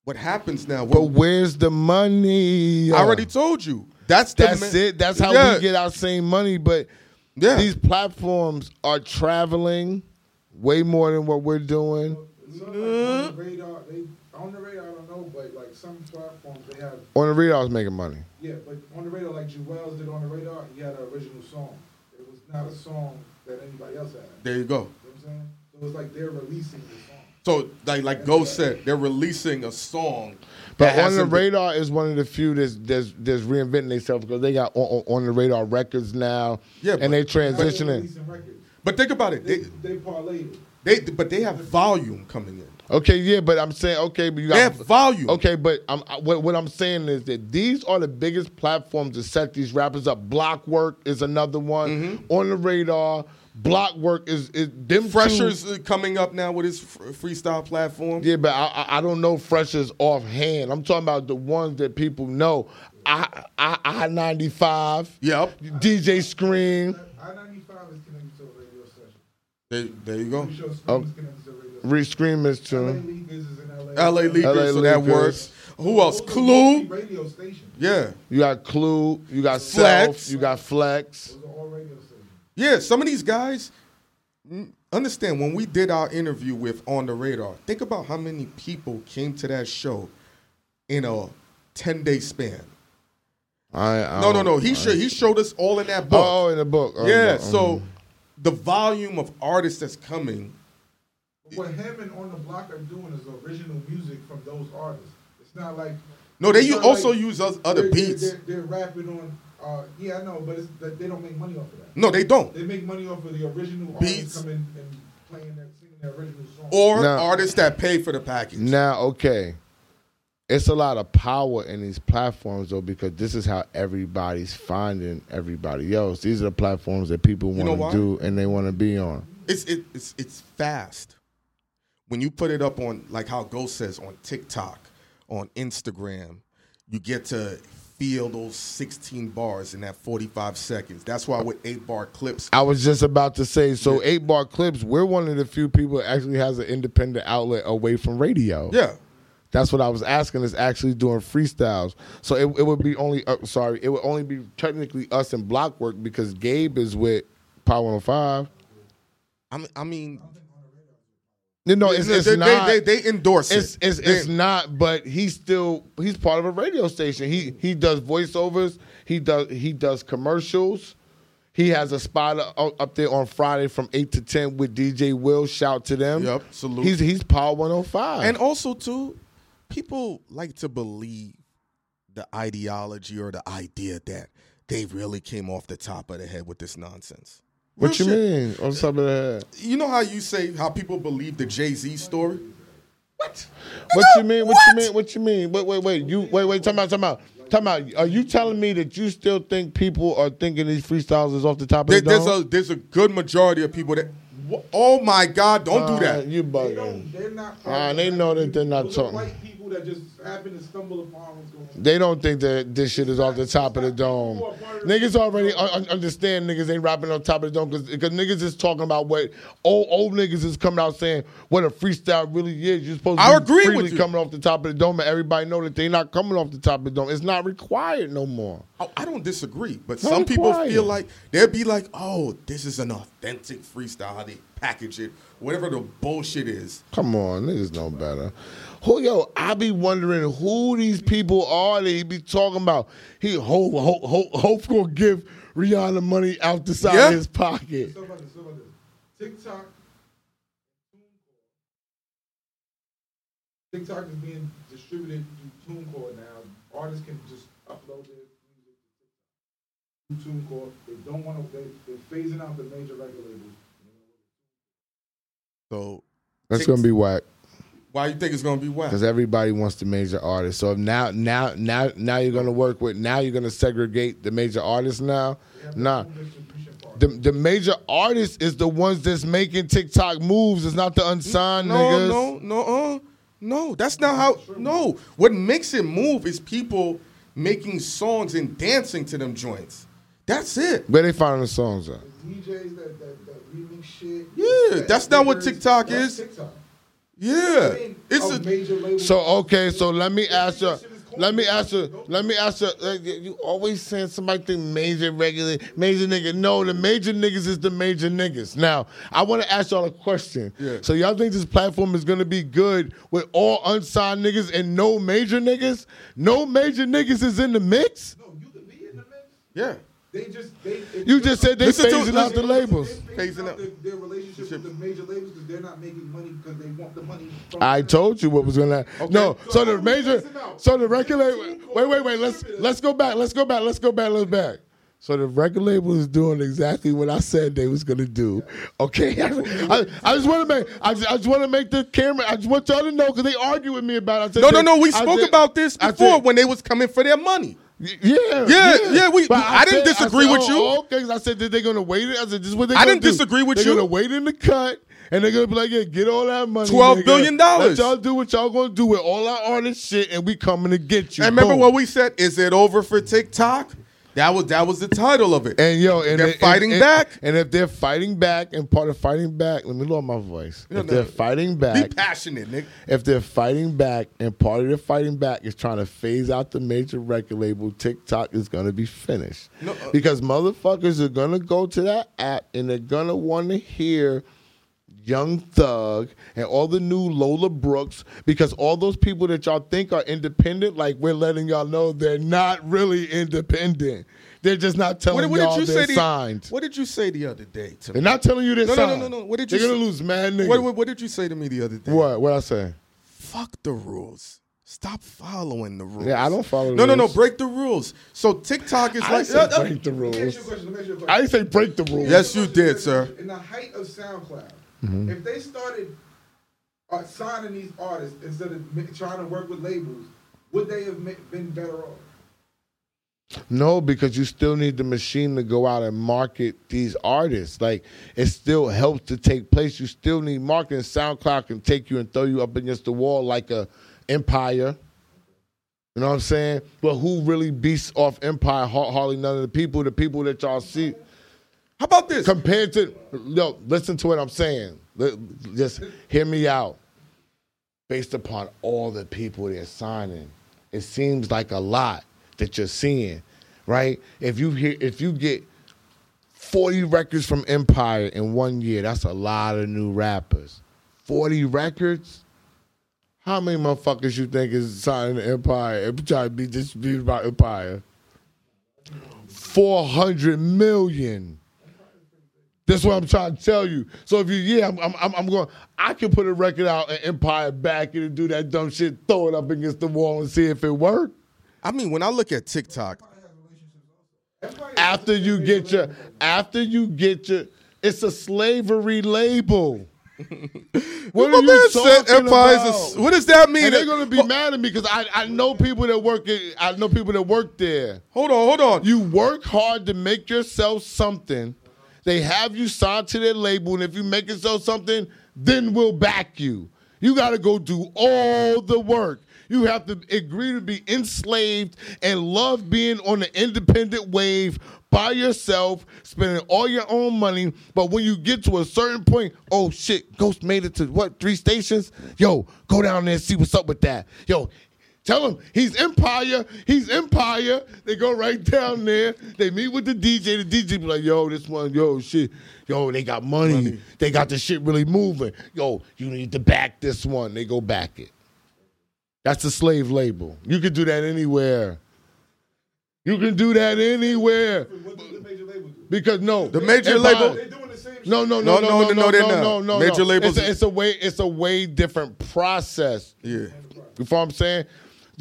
what happens now? But What, where's the money? I already told you. That's the That's ma- it. That's how Yeah. we get our same money. But Yeah. these platforms are traveling way more than what we're doing. Like on the radar, they on the radar, I don't know, but like some platforms they have On the radar, is making money. Yeah, but on the radar, like Jewels did on the radar, he had an original song. It was not a song that anybody else had. There you go. You know what I'm saying? So it was like they're releasing the song. So like like Ghost said, they're releasing a song. But on the hasn't been- radar is one of the few that's that's, that's reinventing themselves because they got on, on the radar records now, Yeah, and they Now they're transitioning. releasing. But think about it. They, They, they parlayed. They but they have volume coming in. Okay, yeah, but I'm saying okay, but you got They have volume. Okay, but I'm, I- what, what I'm saying is that these are the biggest platforms to set these rappers up. Blockwork is another one Mm-hmm. on the radar. Blockwork is is them two- Freshers uh, coming up now with his freestyle platform. Yeah, but I, I- I don't know freshers offhand. I'm talking about the ones that people know. I I I ninety five. Yep. DJ Scream. I ninety five is connected to a radio station. There, there you go. Pretty sure Scream Oh. is connected to a radio station. Re Scream is LA too. Leakers is in LA. LA Leakers, LA so that works. Who else? Clue. Radio stations. Yeah. You got Clue. You got Flex. Self. You got Flex. Those are all radio stations. Yeah, some of these guys understand when we did our interview with On the Radar, think about how many people came to that show in a 10 day span. I, I No, no, no. He, sho- he showed us all in that book. Oh, in the book. Oh, yeah, no, so mhm. the volume of artists that's coming. But what him and On the Block are doing is original music from those artists. It's not like No, they it's u- not also like use us- other they're- they're- beats. They're, they're rapping on. Uh, yeah, I know, but it's, that they don't make money off of that. No, they don't. They make money off of the original Beats. artists coming and playing their singing their original song. Or No. artists that pay for the package. Now, okay. It's a lot of power in these platforms though, because this is how everybody's finding everybody else. These are the platforms that people You know want to do and they want to be on. It's it, it's it's fast. When you put it up on like how Ghost says on TikTok, on Instagram, you get to feel those 16 bars in that 45 seconds. That's why with eight bar clips, I was just about to say, so eight bar clips, we're one of the few people that actually has an independent outlet away from radio. yeah, That's what I was asking. Is actually doing freestyles. So it, it would be only uh, sorry, it would only be technically us and Blockwork because Gabe is with Power 105. I mean, I mean, You know, it's, it's they, not. they, they, they endorse it's it. it's, it's not, but he's still he's part of a radio station. He he does voiceovers. He does he does commercials. He has a spot up there on Friday from eight to ten with DJ Will. Shout to them. Yup, salute. He's he's Power One Hundred Five. and also too, people like to believe the ideology or the idea that they really came off the top of the head with this nonsense. What you shit. mean on top of that? You know how you say how people believe the Jay Z story? What? What you mean? What, you mean? What you mean? Wait, wait, wait. You wait, wait. Time out. Time out. Time out. Are you telling me that you still think people are thinking these freestyles is off the top of There, the there's dome? a there's a good majority of people that. Wha- Oh my God! Don't do Uh, that. You bugging. They're not. Ah, they know that they're not talking. White people that just happen to stumble upon what's going on. They don't think that this shit is off the top of the dome. Niggas already un- un- understand niggas ain't rapping on top of the dome because niggas is talking about what old old niggas is coming out saying what a freestyle really is. You're supposed to I be agree with freely you. coming off the top of the dome and everybody know that they not coming off the top of the dome. It's not required no more. I, I don't disagree, but Not some people feel like they'd be like, "Oh, this is an authentic freestyle. How they package it, whatever the bullshit is." Come on, niggas know better. Who yo? I be wondering who these people are that he be talking about. He hope hope hope, hope gonna give Rihanna money out the side Yeah. of his pocket. So about this, so about this. TikTok. TikTok is being distributed through TuneCore now. Artists can just upload their music to TuneCore. They don't want to. They, they're phasing out the major record labels. So, That's Tik- gonna be whack. Why you think it's gonna be whack? because everybody wants the major artist. So if now, now, now, now you're gonna work with. Now you're gonna segregate the major artists. Now, They have nah. their own distribution partner. The, the major artists is the ones that's making TikTok moves. It's not the unsigned no, niggas. no, no, uh, no. That's not how. No, what makes it move is people making songs and dancing to them joints. That's it. Where they finding the songs at? DJs that, that, that remix shit. Yeah, that that's not what TikTok is. TikTok. Yeah, it's a major label. So okay, so let me ask you. Let me ask you. Let me ask you. uh, You always saying somebody think major regular major nigga. No, the major niggas is the major niggas. Now I want to ask y'all a question. Yeah. So y'all think this platform is gonna be good with all unsigned niggas and no major niggas? No major niggas is in the mix. No, you could be in the mix. Yeah. They just they. they You just said they Listen to- phasing out the labels. They're Phasing phasing out out. their, their relationship with the major labels because they're not making money because they want the money. From I told you what was gonna. No, so the major, so the record label. Wait, wait, wait. Let's let's go back. Let's go back. Let's go back. Let's back. So the record label is doing exactly what I said they was gonna do. Okay, [LAUGHS] I, I just want to make. I just, I just want to make the camera. I just want y'all to know because they argue with me about. It. I said No, no, no. We I spoke said- about this before said- when they was coming for their money. Yeah, Yeah, yeah, we- But I didn't said- disagree said, with you. oh, okay, I said that they're gonna wait. it. I said this is what they. I didn't do. disagree with you. they're gonna wait in the cut, and they're gonna be like, "Yeah, get all that money, $12 nigga. billion Let y'all do what y'all gonna do with all our artist shit, and we coming to get you." And remember Boom. what we said? Is it over for TikTok? That was that was the title of it. And yo, and They're and- fighting and- back? And if they're fighting back, and part of fighting back, let me lower my voice. No, if no. they're fighting back, Be passionate, Nick. if they're fighting back, and part of their fighting back is trying to phase out the major record label, TikTok is gonna be finished. No, uh- because motherfuckers are gonna go to that app and they're gonna want to hear Young Thug and all the new Lola Brooks because all those people that y'all think are independent, like we're letting y'all know they're not really independent. They're just not telling What, what y'all did you they're say? signed. The, what did you say the other day to They're me? not telling you they're No, no, no, no, no. What did you They're gonna say? lose mad niggas. What, what, what did you say to me the other day? What? What I say? Fuck the rules. Stop following the rules. Yeah, I don't follow the No, no, no. rules. Break the rules. So TikTok is I like. said Uh, uh, break the Let me ask rules. you a question. Let me ask you a question. I didn't say break the rules. Yes, you did, sir. In the height of SoundCloud, Mm-hmm. if they started uh, signing these artists instead of trying to work with labels, would they have been better off? No, because you still need the machine to go out and market these artists. Like it still helps to take place. You still need marketing. SoundCloud can take you and throw you up against the wall like a Empire. You know what I'm saying? But who really beats off Empire? Har- Hardly none of the people. The people that y'all see How about this? compared to yo, listen to what I'm saying. Just hear me out. Based upon all the people they're signing, it seems like a lot that you're seeing, right? If you hear, if you get 40 records from Empire in one year, that's a lot of new rappers. 40 records. How many motherfuckers you think is signing to Empire and trying to be distributed by Empire? 400 million. That's what I'm trying to tell you. So if you, yeah, I'm, I'm, I'm- going. I can put a record out and Empire back and do that dumb shit, throw it up against the wall and see if it worked. I mean, when I look at TikTok, After you get your, after you get your, it's a slavery label. [LAUGHS] what are you talking a about? s- what does that mean? And they're gonna be mad at me because I, I know people that work it. I know people that work there. Hold on, hold on. You work hard to make yourself something. They have you signed to their label, and if you make yourself something, then we'll back you. You got to go do all the work. You have to agree to be enslaved and love being on the independent wave by yourself, spending all your own money. But when you get to a certain point, oh shit, Ghost made it to what, three stations? Yo, go down there and see what's up with that. Yo, Tell him he's Empire. He's Empire. They go right down there. They meet with the DJ. The DJ be like, yo, this one, yo, shit. Yo, they got money. Money. They got the shit really moving. Yo, you need to back this one. They go back it. That's the slave label. You can do that anywhere. You can do that anywhere. What does the major label do? Because no, The major Empire- label- They doing the same shit. No, no, No, no, no, no, no, no, no, they're no, not. no, no. Major no. labels- It's a, it's a way. It's a way different process. Yeah. You follow what I'm saying?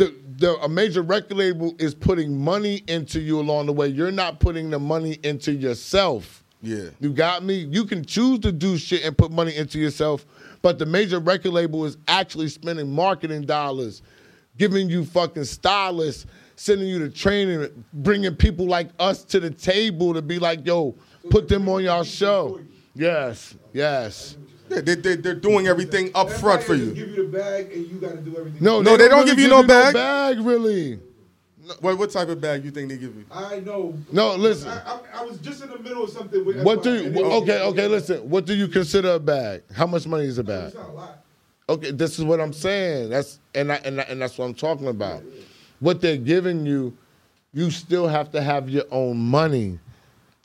The, the a major record label is putting money into you along the way. You're not putting the money into yourself. Yeah. You got me? You can choose to do shit and put money into yourself, but the major record label is actually spending marketing dollars, giving you fucking stylists, sending you to training, bringing people like us to the table to be like, yo, put them on y'all show. Yes, yes. Yeah, they, they, they're doing everything up front for you. Give you the bag and you got to do everything. No, No, they don't give you no bag. bag, really. What, what type of bag you think they give you? I know. No, listen. I, I, I was just in the middle of something. With What do you? they- Okay, okay. Listen. What do you consider a bag? How much money is a bag? It's not a lot. Okay, this is what I'm saying. That's and I, and I, and that's what I'm talking about. What they're giving you, you still have to have your own money.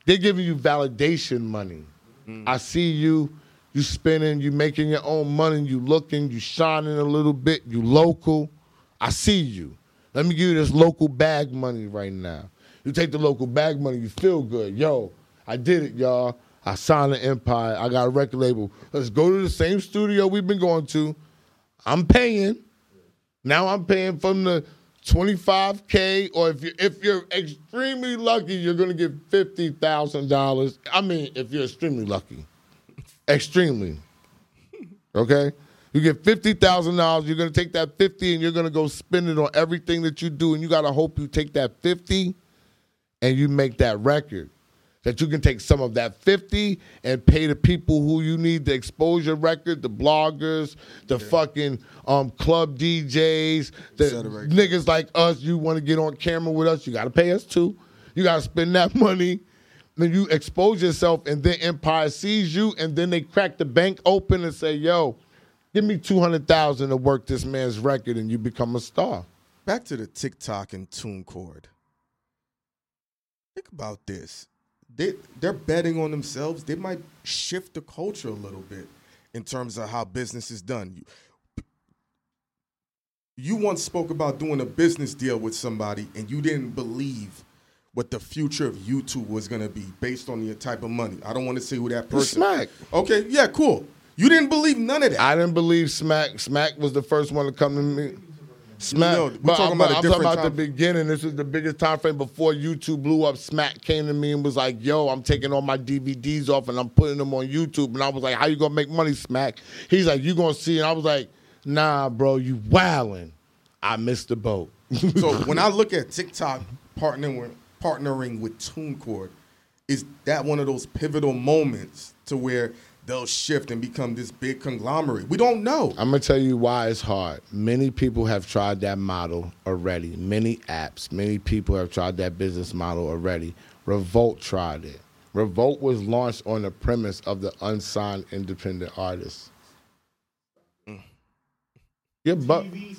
They're giving you validation money. Mm. I see you, you spending, you making your own money, you looking, you shining a little bit, you local. I see you. Let me give you this local bag money right now. You take the local bag money, you feel good. Yo, I did it, y'all. I signed an empire. I got a record label. Let's go to the same studio we've been going to. I'm paying. Now I'm paying from the 25k, or if you're if you're extremely lucky, you're gonna get fifty thousand dollars. I mean, if you're extremely lucky, extremely. Okay, you get fifty thousand dollars. You're gonna take that fifty and you're gonna go spend it on everything that you do, and you gotta hope you take that fifty and you make that record. That you can take some of that 50 and pay the people who you need to expose your record, the bloggers, the fucking um, club DJs, the niggas like us, you want to get on camera with us, you got to pay us too. You got to spend that [LAUGHS] money. Then you expose yourself, and then Empire sees you, and then they crack the bank open and say, yo, give me 200000 to work this man's record, and you become a star. Back to the TikTok and TuneCore. Think about this. They they're betting on themselves. They might shift the culture a little bit in terms of how business is done. You, you once spoke about doing a business deal with somebody and you didn't believe what the future of YouTube was going to be based on the type of money. I don't want to say who that person. Smack. Okay, yeah, cool. You didn't believe none of that. I didn't believe Smack. Smack was the first one to come to me. Smack. No, we're but talking I'm, about a I'm talking about the beginning. This was the biggest time frame before YouTube blew up. Smack came to me and was like, "Yo, I'm taking all my DVDs off and I'm putting them on YouTube." And I was like, "How you gonna make money, Smack?" He's like, "You gonna see?" And I was like, "Nah, bro, you wildin'." I missed the boat. so [LAUGHS] when I look at TikTok partnering with, partnering with TuneCore, is that one of those pivotal moments to where they'll shift and become this big conglomerate? We don't know. I'm gonna tell you why it's hard. Many people have tried that model already. Many apps, many people have tried that business model already. Revolt tried it. Revolt was launched on the premise of the unsigned independent artist. Yeah, but TV.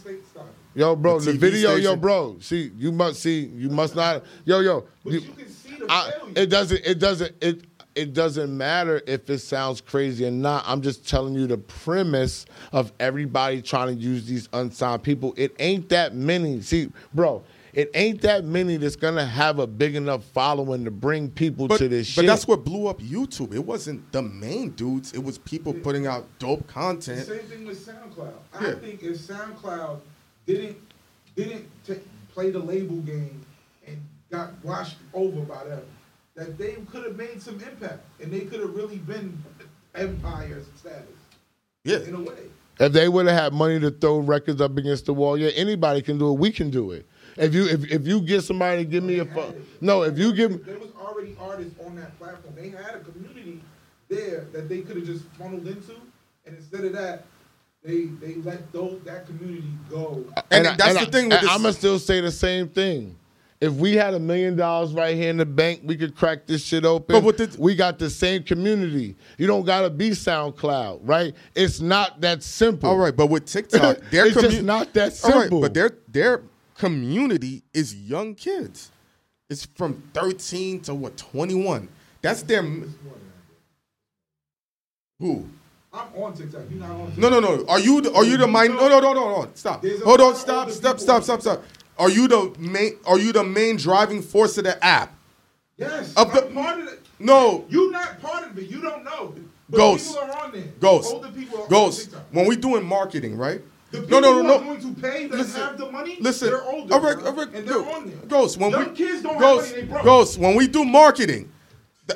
Yo, bro, The the, TV video, yo, bro. See, you must see, you must not, yo, yo. But you- you can see the I, failure. it doesn't it doesn't it it doesn't matter if it sounds crazy or not. I'm just telling you the premise of everybody trying to use these unsigned people. It ain't that many. See, bro, it ain't that many that's gonna have a big enough following to bring people But, to this but shit. But that's what blew up YouTube. It wasn't the main dudes. It was people putting out dope The content. same thing with SoundCloud. I Yeah. think if SoundCloud didn't didn't ta play the label game and got washed over by them, that they could have made some impact and they could have really been empire status Yeah. in a way. if they would have had money to throw records up against the wall, yeah, anybody can do it. We can do it. If you if, if you get somebody to give me a fu- no, if you give there was already artists on that platform. They had a community there that they could have just funneled into, and instead of that, they they let those that community go. And that's the thing with this- I'm gonna still say the same thing. If we had a million dollars right here in the bank, we could crack this shit open. But with the- we got the same community. You don't gotta be SoundCloud, right? It's not that simple. All right, but with TikTok, [LAUGHS] their It's just not that All right, simple. but their their community is young kids. It's from 13 to what 21. That's their who? I'm on TikTok. You not on? TikTok. No, no, no. Are you the, are you the mind? No, no, no, no, no. Stop. Hold on. Stop. Stop. Stop. Stop. Stop. Are you the main? Are you the main driving force of the app? Yes, Of the- I'm part of it. No. You not part of it. You don't know. But Ghost. People are on there. Ghost. Older people are Ghost. on TikTok. When we doing marketing, right? The No, people no, who no, are no. going to pay that Listen, have the money, Listen, they're older. all right, bro, all right, and they're on there. Ghost, when Young we, kids don't Ghost, have money, they broke. Ghost, when we do marketing,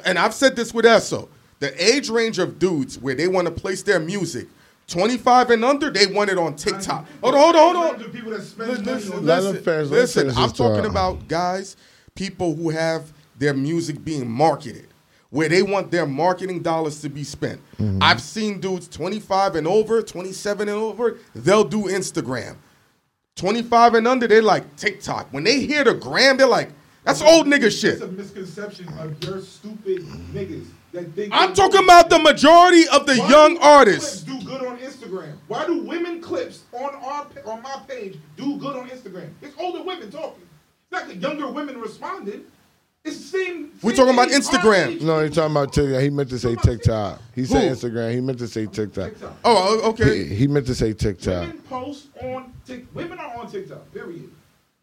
and I've said this with Esso, the age range of dudes where they want to place their music, 25 and under, they want it on TikTok. Hold on, hold on, hold on. people that spend Listen, listen, listen, him finish, let him listen, I'm talking about guys, people who have their music being marketed, where they want their marketing dollars to be spent. Mm-hmm. I've seen dudes 25 and over, 27 and over, they'll do Instagram. 25 and under, they like TikTok. When they hear the gram, they're like, that's old nigga shit. It's a misconception of your stupid niggas. I'm talking about the majority of the Why young artists. do good on Instagram? Why do women clips on our on my page do good on Instagram? It's older women talking. It's not the younger women responding. It's the same. We same talking about age, our Instagram. age. No, he's talking about TikTok. He meant to say TikTok. He said Who? Instagram. He meant to say TikTok. TikTok. Oh, okay. He, he meant to say TikTok. Women post on Tik. Women are on TikTok. Period.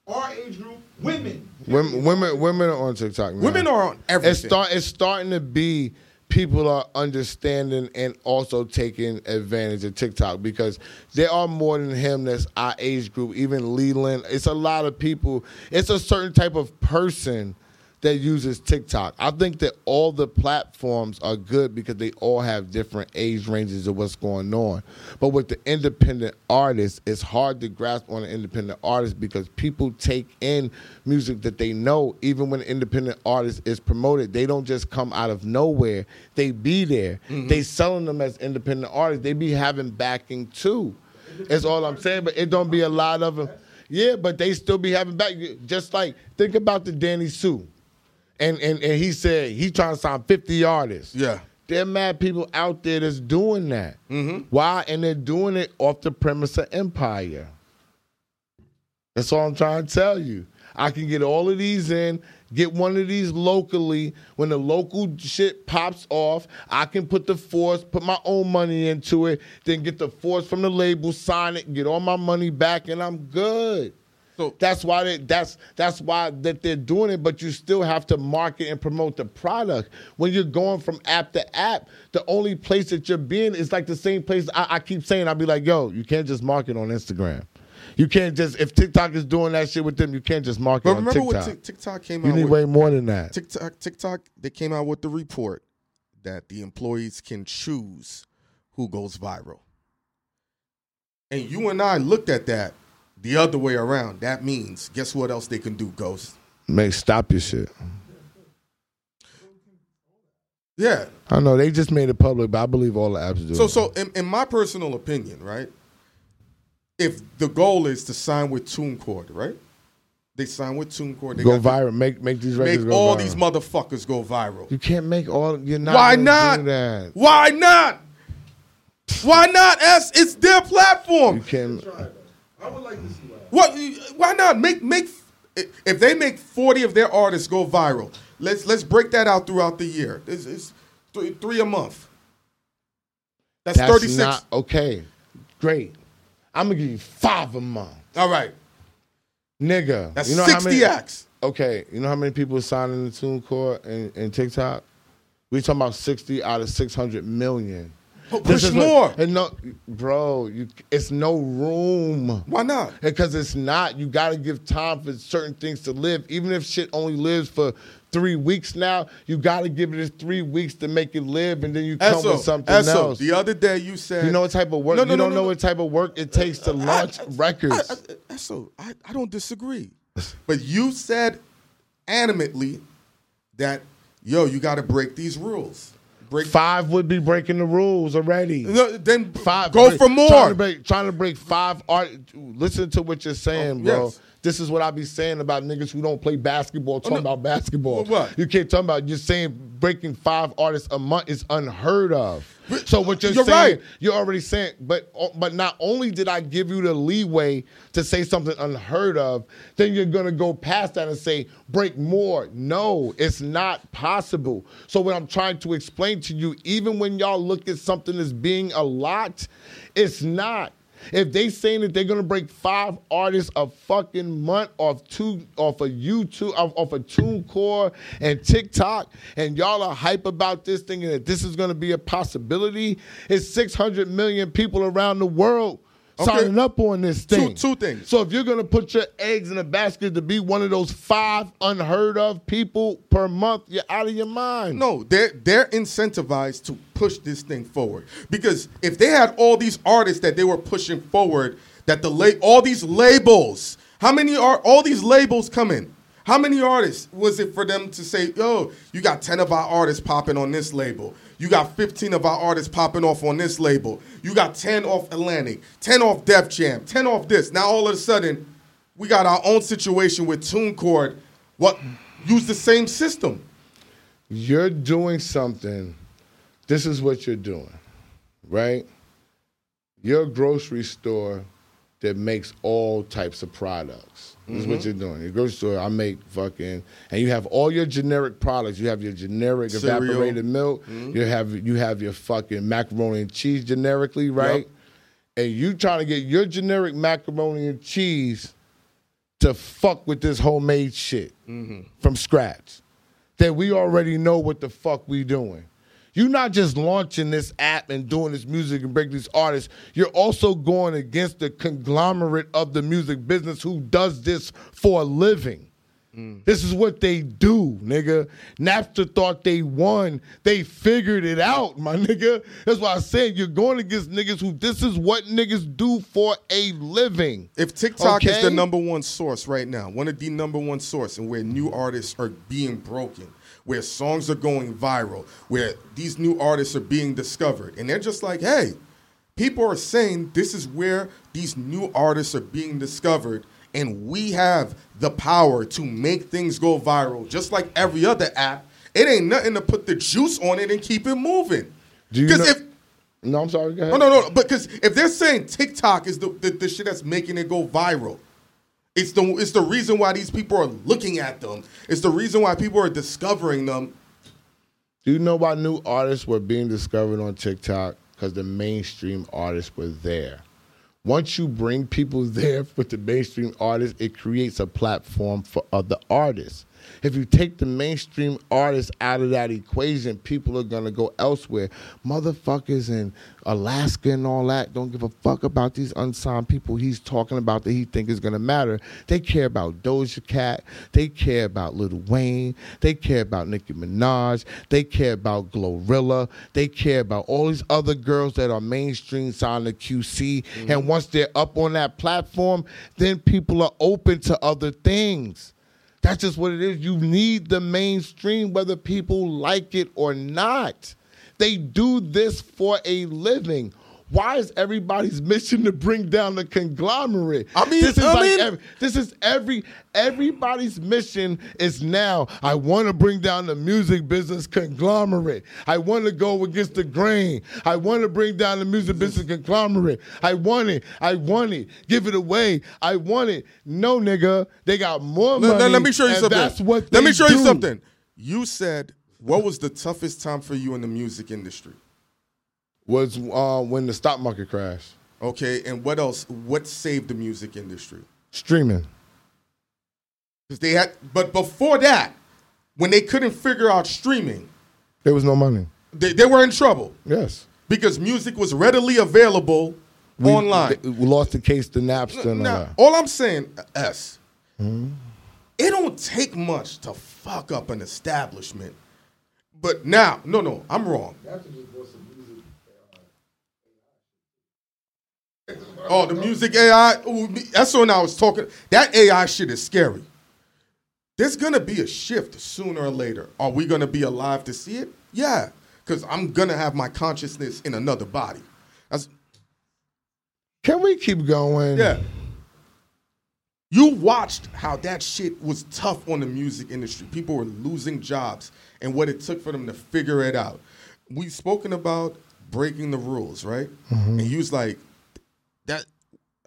Our age group, women. Women, women, women are on TikTok. Now. Women are on everything. It's start. It's starting to be people are understanding and also taking advantage of TikTok because there are more than him that's our age group. Even Leland, it's a lot of people. It's a certain type of person that uses TikTok. I think that all the platforms are good because they all have different age ranges of what's going on. But with the independent artists, it's hard to grasp on an independent artist because people take in music that they know. Even when an independent artist is promoted, they don't just come out of nowhere. They be there. Mm-hmm. They selling them as independent artists. They be having backing too. That's all I'm saying. But it don't be a lot of them. Yeah, but they still be having back. Just like think about the Danny Sue. And, and and he said he trying to sign 50 artists. Yeah. There are mad people out there that's doing that. Mm-hmm. Why? And they're doing it off the premise of empire. That's all I'm trying to tell you. I can get all of these in, get one of these locally. When the local shit pops off, I can put the force, put my own money into it, then get the force from the label, sign it, get all my money back, and I'm good. So That's why they, that's that's why that they're doing it, but you still have to market and promote the product. When you're going from app to app, the only place that you're being is like the same place. I, I keep saying, I'll be like, yo, you can't just market on Instagram. You can't just if TikTok is doing that shit with them, you can't just market but on remember TikTok. what Tik- TikTok came you out need with? way more than that. TikTok, TikTok, they came out with the report that the employees can choose who goes viral. And you and I looked at that the other way around. That means, guess what else they can do, Ghost? Make stop your shit. Yeah. I know they just made it public, but I believe all the apps do. So, so in, in my personal opinion, right? If the goal is to sign with TuneCore, right? They sign with TuneCore. They go got viral. Make make these records Make go all viral. these motherfuckers go viral. You can't make all. You're not. Why not? Do that. Why not? Why not? S. It's their platform. You can't. Try it, though. I would like to see that. What? Why not make make? If they make forty of their artists go viral, let's let's break that out throughout the year. It's, it's three, three a month. That's, That's thirty six. okay. Great. I'm gonna give you five a month, All right, nigga. that's you know how sixty many, acts. Okay, you know how many people are signing the TuneCore and, and TikTok? We talking about sixty out of six hundred million. Pu- This Push more. and no, bro, you, it's no room. Why not? Because it's not. You got to give time for certain things to live. Even if shit only lives for three weeks now, you got to give it three weeks to make it live, and then you come Esso, with something Esso, else. The other day you said You know what type of work? No, no, you no, don't no, know no. what type of work it takes to launch records. I, I, so I, I don't disagree, but you said animately that yo, you got to break these rules. Break. Five would be breaking the rules already. No, then Five. go break- for more. Trying to break, trying to break five art. Listen to what you're saying, Oh, bro. yes. This is what I be saying about niggas who don't play basketball, oh, talking no. about basketball. What? You can't talk about. You're saying breaking five artists a month is unheard of. So what you're, You're saying, right. you're already saying, but uh, but not only did I give you the leeway to say something unheard of, then you're gonna go past that and say break more. No, it's not possible. So what I'm trying to explain to you, even when y'all look at something as being a lot, it's not. If they saying that they're gonna break five artists a fucking month off two off of YouTube off, off of TuneCore and TikTok, and y'all are hype about this thinking that this is gonna be a possibility, it's 600 million people around the world Okay. signing up on this Two- thing. two things. So if you're gonna put your eggs in a basket to be one of those five unheard of people per month, you're out of your mind. No, they're they're incentivized to push this thing forward because if they had all these artists that they were pushing forward, that the la- all these labels, how many are all these labels coming? How many artists was it for them to say, "Yo, you got ten of our artists popping on this label, you got fifteen of our artists popping off on this label, you got ten off Atlantic, ten off Def Jam, ten off this." Now all of a sudden, we got our own situation with TuneCore. What use the same system? you're doing something. This is what you're doing, right? You're a grocery store that makes all types of products. This is what Mm-hmm. you're doing. Your grocery store, I make fucking, and you have all your generic products. You have your generic Cereal. Mm-hmm. evaporated milk. You have you have your fucking macaroni and cheese generically, right? Yep. And you trying to get your generic macaroni and cheese to fuck with this homemade shit from scratch. That we already know what the fuck we doing. You're not just launching this app and doing this music and breaking these artists. You're also going against the conglomerate of the music business who does this for a living. Mm. This is what they do, nigga. Napster thought they won. They figured it out, my [LAUGHS] nigga. That's why I said you're going against niggas who this is what niggas do for a living. If TikTok is the number one source right now, one of the number one source, and where new artists are being broken, where songs are going viral, where these new artists are being discovered, and they're just like, hey, people are saying this is where these new artists are being discovered, and we have the power to make things go viral, just like every other app. It ain't nothing to put the juice on it and keep it moving. Because know- if No, I'm sorry. Go ahead. no, no, no. Because if they're saying TikTok is the, the, the shit that's making it go viral, it's the it's the reason why these people are looking at them. It's the reason why people are discovering them. Do you know why new artists were being discovered on TikTok? Because the mainstream artists were there. Once you bring people [LAUGHS] there with the mainstream artists, it creates a platform for other artists. If you take the mainstream artists out of that equation, people are gonna go elsewhere. Motherfuckers in Alaska and all that don't give a fuck about these unsigned people he's talking about that he think is gonna matter. They care about Doja Cat. They care about Lil Wayne. They care about Nicki Minaj. They care about Glorilla. They care about all these other girls that are mainstream signed to QC. Mm-hmm. And once they're up on that platform, then people are open to other things. That's just what it is. You need the mainstream, whether people like it or not. They do this for a living. Why is everybody's mission to bring down the conglomerate? I mean- this is I like mean- every- this is every everybody's mission is now. I want to bring down the music business conglomerate. I want to go against the grain. I want to bring down the music business conglomerate. I want it. I want it. Give it away. I want it. No, nigga, they got more money. Let, me show you something. That's what. let me show you something. You said what was the toughest time for you in the music industry? Was uh, when the stock market crashed. Okay, and what else? What saved the music industry? Streaming. Because they had, but before that, when they couldn't figure out streaming, There was no money. they, they were in trouble Yes. because music was readily available We, online. We lost the case to Napster and all Now, all I'm saying, S, Hmm? it don't take much to fuck up an establishment. But now, no, no, I'm wrong. Oh, the music AI. Ooh, that's when I was talking. That AI shit is scary. There's gonna be a shift sooner or later. Are we gonna be alive to see it? Yeah, because I'm gonna have my consciousness in another body. That's, Can we keep going? yeah. You watched how that shit was tough on the music industry. People were losing jobs and what it took for them to figure it out. We've spoken about breaking the rules, right? Mm-hmm. And you was like, that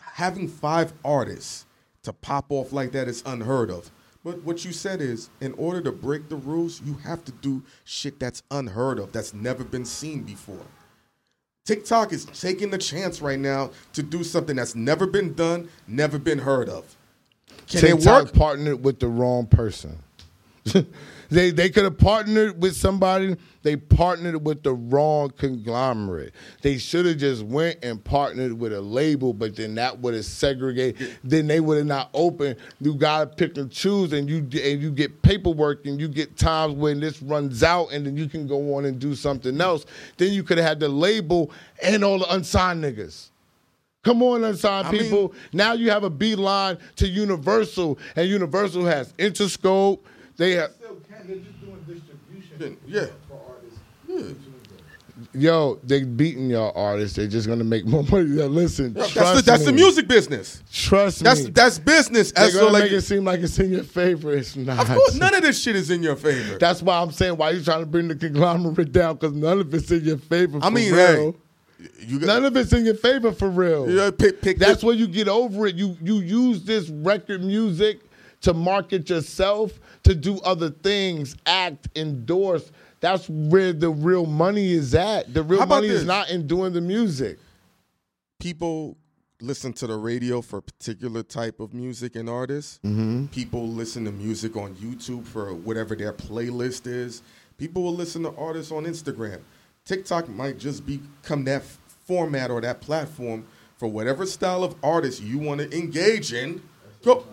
having five artists to pop off like that is unheard of. But what you said is, in order to break the rules, you have to do shit that's unheard of, that's never been seen before. TikTok is taking the chance right now to do something that's never been done, never been heard of. Can it TikTok work? partnered with the wrong person. [LAUGHS] they they could have partnered with somebody. They partnered with the wrong conglomerate. They should have just went and partnered with a label, but then that would have segregated. Then they would have not opened. You gotta pick and choose, and you and you get paperwork, and you get times when this runs out, and then you can go on and do something else. Then you could have had the label and all the unsigned niggas. Come on, unsigned I mean- people. now you have a beeline to Universal, and Universal has Interscope. They have, Still can. They're just doing distribution. Yeah. For artists. yo, they beating y'all artists. They're just gonna make more money. Now, listen, That's, trust the, that's the music business. Trust That's me. that's that's business. They're gonna like, make it seem like it's in your favor. It's not. of course, none of this shit is in your favor. That's why I'm saying why you trying to bring the conglomerate down because none of it's in your favor. For I mean, real. hey, you got None of it's in your favor for real. you pick, pick That's this- where you get over it. You you use this record music to market yourself, to do other things, act, endorse. That's where the real money is at. The real money is not in doing the music. people listen to the radio for a particular type of music and artists. Mm-hmm. People listen to music on YouTube for whatever their playlist is. People will listen to artists on Instagram. TikTok might just become that f- format or that platform for whatever style of artist you want to engage in. Go,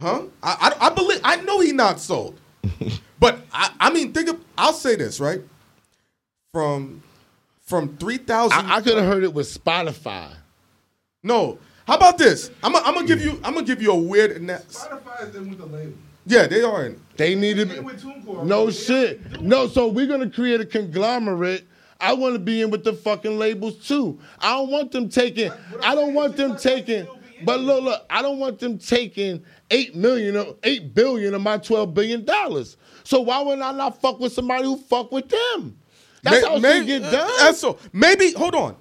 huh? I, I, I believe I know he not sold, [LAUGHS] but I, I mean think of. I'll say this right from from three thousand. I, I could have heard it with Spotify. No. How about this? I'm gonna give you I'm gonna give you a weird. Spotify is in with the label. Yeah, they are in. They need to They be. with TuneCore. No shit. No, so we're gonna create a conglomerate. I want to be in with the fucking labels too. I don't want them taking. I don't want them taking. Still be in But look, look. I don't want them taking eight million, or eight billion of my twelve billion dollars. So why would I not fuck with somebody who fuck with them? That's May- how may- get uh, done. That's so. Maybe hold on.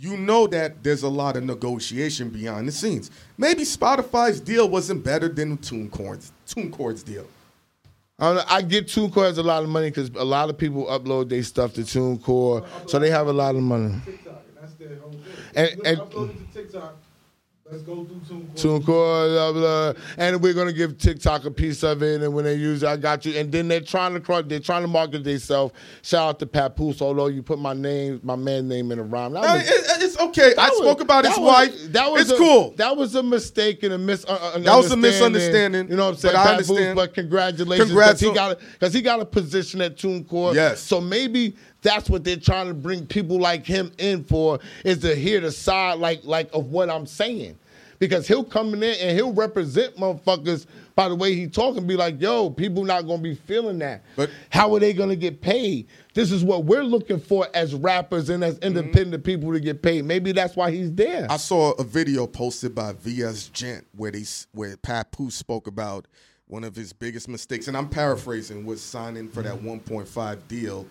You know that there's a lot of negotiation behind the scenes. Maybe Spotify's deal wasn't better than TuneCore's TuneCore's deal. I, I get TuneCore has a lot of money because a lot of people upload their stuff to TuneCore, so they have a lot of money. TikTok, and that's their whole thing. And- Look, and- upload it to TikTok. Let's go through TuneCore. TuneCore, blah, blah, and we're gonna give TikTok a piece of it. And when they use it, I got you. And then they're trying to cross, they're trying to market themselves. Shout out to Papoose, although you put my name, my man name in a rhyme. That was- it- it's okay. I was- spoke about his was- wife. That was it's a, cool. That was a mistake and a mis. Uh, uh, That was a misunderstanding, You know what I'm saying? but I Papoose, understand. But congratulations, because he got because he got a position at TuneCore. Yes. So maybe that's what they're trying to bring people like him in for is to hear the side like like of what I'm saying. Because he'll come in there and he'll represent motherfuckers by the way he talk and be like, yo, people not gonna be feeling that. But- how are they gonna get paid? This is what we're looking for as rappers and as mm-hmm. independent people to get paid. Maybe that's why he's there. I saw a video posted by VS Gent where they where Papoose spoke about one of his biggest mistakes, and I'm paraphrasing, was signing for that 1.5 deal.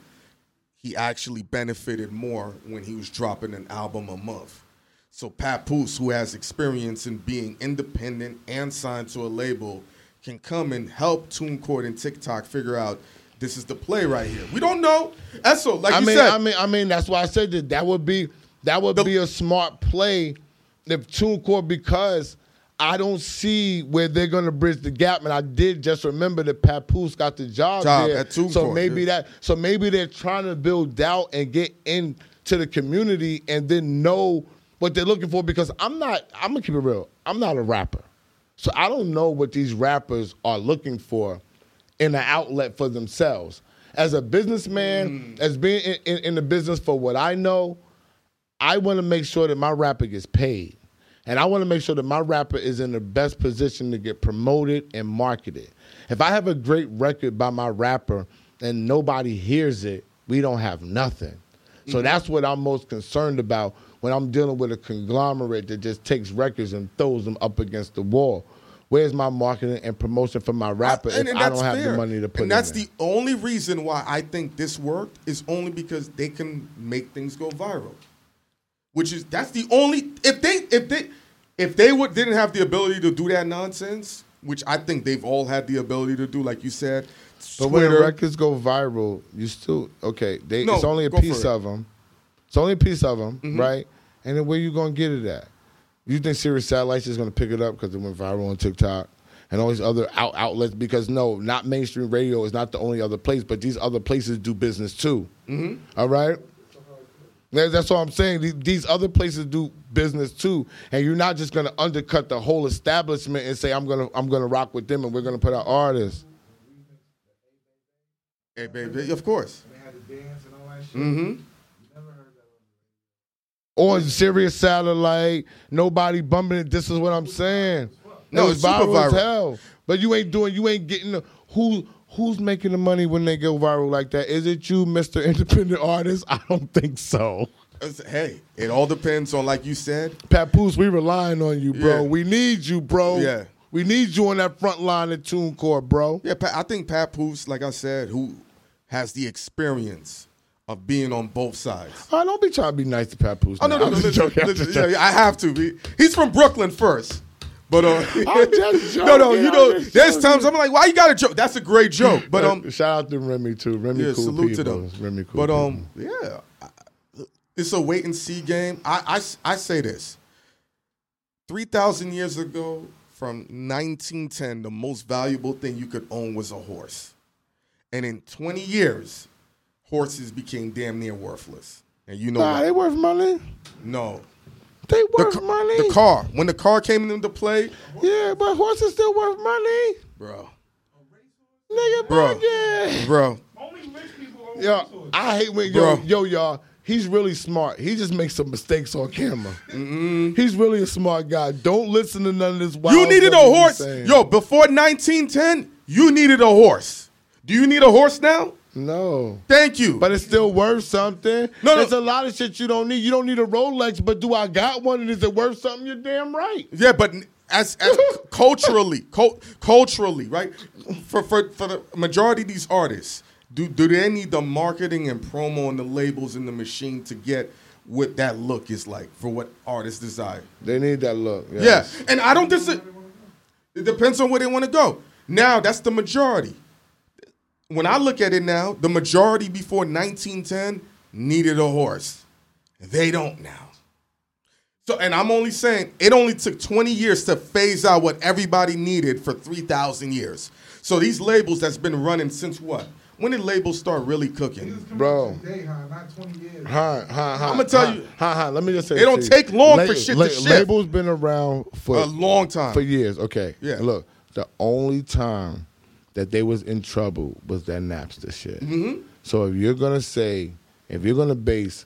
He actually benefited more when he was dropping an album a month. So Papoose, who has experience in being independent and signed to a label, can come and help TuneCore and TikTok figure out this is the play right here. We don't know. That's so like I you mean, said. I mean, I mean, that's why I said that that would be that would The- be a smart play if TuneCore because I don't see where they're gonna bridge the gap. And I did just remember that Papoose got the job, Job there. so maybe yeah. that so maybe they're trying to build doubt and get into the community and then know what they're looking for because I'm not I'm gonna keep it real. I'm not a rapper. So I don't know what these rappers are looking for in an outlet for themselves. As a businessman, mm. as being in, in, in the business for what I know, I want to make sure that my rapper gets paid. And I want to make sure that my rapper is in the best position to get promoted and marketed. If I have a great record by my rapper and nobody hears it, we don't have nothing. So mm-hmm. that's what I'm most concerned about when I'm dealing with a conglomerate that just takes records and throws them up against the wall. Where's my marketing and promotion for my rapper And- if I don't have fair. the money to put And that's the only reason why I think this worked is only because they can make things go viral. Which is that's the only if they if they if they would didn't have the ability to do that nonsense, which I think they've all had the ability to do, like you said. But when the records go viral, you still okay. They, No, it's only a piece. Mm-hmm. of them. It's only a piece of them, right? And then where you gonna get it at? You think Sirius Satellites is gonna pick it up because it went viral on TikTok and all these other out- outlets? Because no, not mainstream radio is not the only other place, but these other places do business too. Mm-hmm. All right. That- That's all I'm saying. These- These other places do business too, and you're not just gonna undercut the whole establishment and say I'm gonna I'm gonna rock with them and we're gonna put out artists. Hey, baby, of course. And they had to dance and all that shit. Mm-hmm. You never or Sirius Satellite, nobody bumping it. This is what I'm saying. No, it's super viral as hell. But you ain't doing, you ain't getting the, who who's making the money when they go viral like that? Is it you, Mr. Independent Artist? I don't think so. Hey, it all depends on, like you said, Papoose, we relying on you, bro. Yeah. We need you, bro. Yeah. We need you on that front line at TuneCore, bro. Yeah, I think Papoose, like I said, who has the experience of being on both sides. Oh, don't be trying to be nice to Papoose. Oh no, no, no, listen, joking. I'm listen, just joking. yeah, I have to. He- he's from Brooklyn first, but uh, [LAUGHS] no, no, you know, there's times I'm like, why you got to joke? That's a great joke, but um, shout out to Remy too. Remy yeah, cool salute people. to them. Remy cool. but people. um, yeah, I- it's a wait and see game. I I, I say this: three thousand years ago, from 1910, the most valuable thing you could own was a horse, and in 20 years, horses became damn near worthless. And you know nah, why? they worth money. No. They The, worth ca- money. the car. When the car came into play, Yeah, but horses still worth money. bro, Nigga, Bro. bro, Only rich people own Yo. I hate when Bro. yo, yo, y'all. He's really smart. He just makes some mistakes on camera. He's really a smart guy. Don't listen to none of this. Wild you needed a horse. Yo, before 1910, you needed a horse. Do you need a horse now? No. Thank you. But it's still worth something. No, no. There's a lot of shit you don't need. You don't need a Rolex, but do I got one? And is it worth something? You're damn right. yeah, but as as [LAUGHS] culturally, cul- culturally, right? For for for the majority of these artists, do do they need the marketing and promo and the labels and the machine to get what that look is like for what artists desire? They need that look. yes. Yeah, and I don't disagree. It depends on where they want to go. Now, that's the majority. When I look at it now, the majority before 1910 needed a horse. They don't now. So, and I'm only saying it only took 20 years to phase out what everybody needed for 3,000 years. So these labels that's been running since what? When did labels start really cooking? Bro. Today, huh? Not 20 years. Huh, huh, huh, I'ma tell huh, you- Huh, huh. Let me just say It don't to take long for shit to shift. Labels been around for A long time. for years. Okay. Yeah. Look, the only time that they was in trouble was that Napster shit. Mm-hmm. So if you're gonna say, if you're gonna base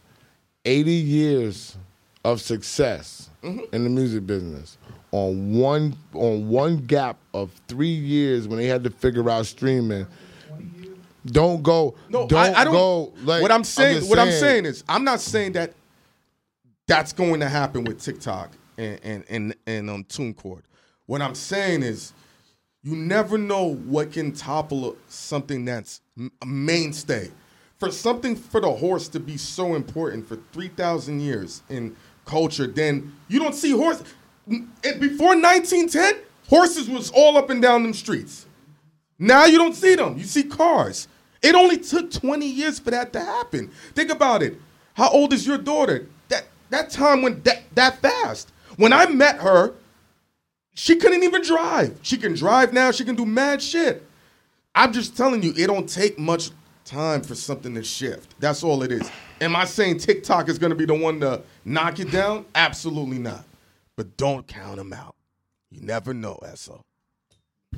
80 years of success Mm-hmm. in the music business on one on one gap of three years when they had to figure out streaming. Don't go. No, don't, I, I don't. go. Like, what I'm saying, just what I'm saying is, I'm not saying that that's going to happen with TikTok and and and, and um TuneCore. What I'm saying is, you never know what can topple something that's a mainstay. For something for the horse to be so important for three thousand years in culture, then you don't see horse. Before 1910, horses was all up and down them streets. Now you don't see them. You see cars. It only took 20 years for that to happen. Think about it. How old is your daughter? That that time went that, that fast. When I met her, she couldn't even drive. She can drive now. She can do mad shit. I'm just telling you, it don't take much time for something to shift. That's all it is. Am I saying TikTok is going to be the one to knock it down? Absolutely not. But don't count them out. You never know, Esso.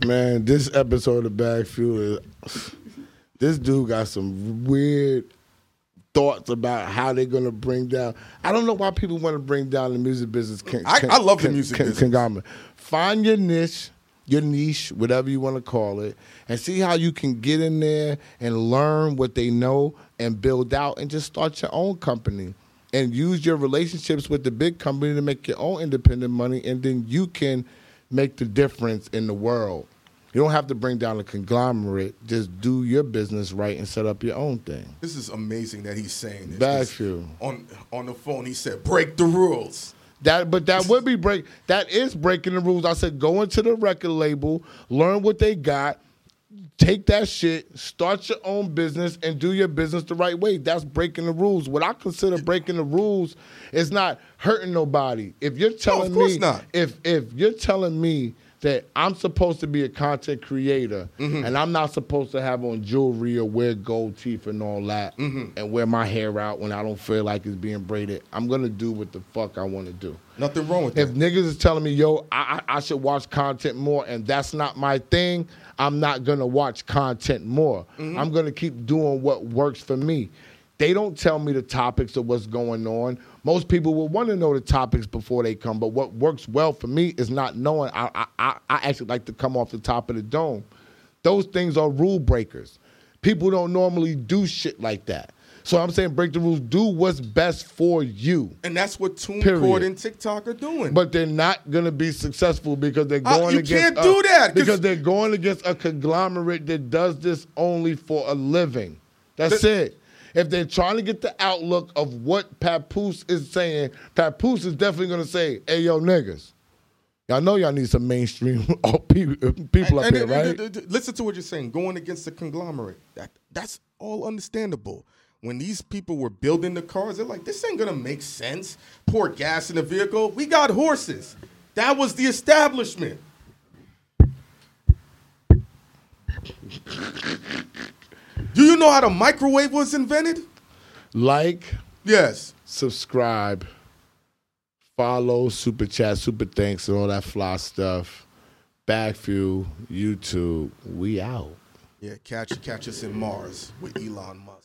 Man, this episode of Bag Fuel is this dude got some weird thoughts about how they're gonna bring down. I don't know why people want to bring down the music business. Con, I- con- I love the music business. conglomerate. Find your niche, your niche, whatever you want to call it, and see how you can get in there and learn what they know and build out and just start your own company and use your relationships with the big company to make your own independent money and then you can make the difference in the world. You don't have to bring down a conglomerate. Just do your business right and set up your own thing. This is amazing that he's saying this. 'cause few. On on the phone, he said, "Break the rules." That, but that would be break. That is breaking the rules. I said, go into the record label, learn what they got, take that shit, start your own business, and do your business the right way. That's breaking the rules. What I consider breaking the rules is not hurting nobody. If you're telling course me, not. if if you're telling me that I'm supposed to be a content creator Mm-hmm. and I'm not supposed to have on jewelry or wear gold teeth and all that Mm-hmm. and wear my hair out when I don't feel like it's being braided, I'm gonna do what the fuck I want to do. Nothing wrong with If that. If niggas is telling me, yo, I, I I should watch content more, and that's not my thing, I'm not gonna watch content more. I'm gonna keep doing what works for me. They don't tell me the topics of what's going on. Most people will want to know the topics before they come, but what works well for me is not knowing. I, I, I actually like to come off the top of the dome. Those things are rule breakers. People don't normally do shit like that. So I'm saying break the rules. Do what's best for you. And that's what TuneCore Period. and TikTok are doing. But they're not going to be successful because they're Uh, going you against. can't a- do that, 'cause- because they're going against a conglomerate that does this only for a living. That's The- it. If they're trying to get the outlook of what Papoose is saying, Papoose is definitely going to say, "Hey, yo, niggas, y'all know y'all need some mainstream [LAUGHS] oh, people, people up And- here, and- right?" and- and- and- listen to what you're saying. Going against the conglomerate. That that's all understandable. When these people were building the cars, they're like, "This ain't gonna make sense." Pour gas in the vehicle. We got horses. That was the establishment. Do you know how the microwave was invented? like, Yes. subscribe, follow, super chat, super thanks, and all that fly stuff. BagFuel, YouTube, we out. Yeah, catch catch us in Mars with Elon Musk.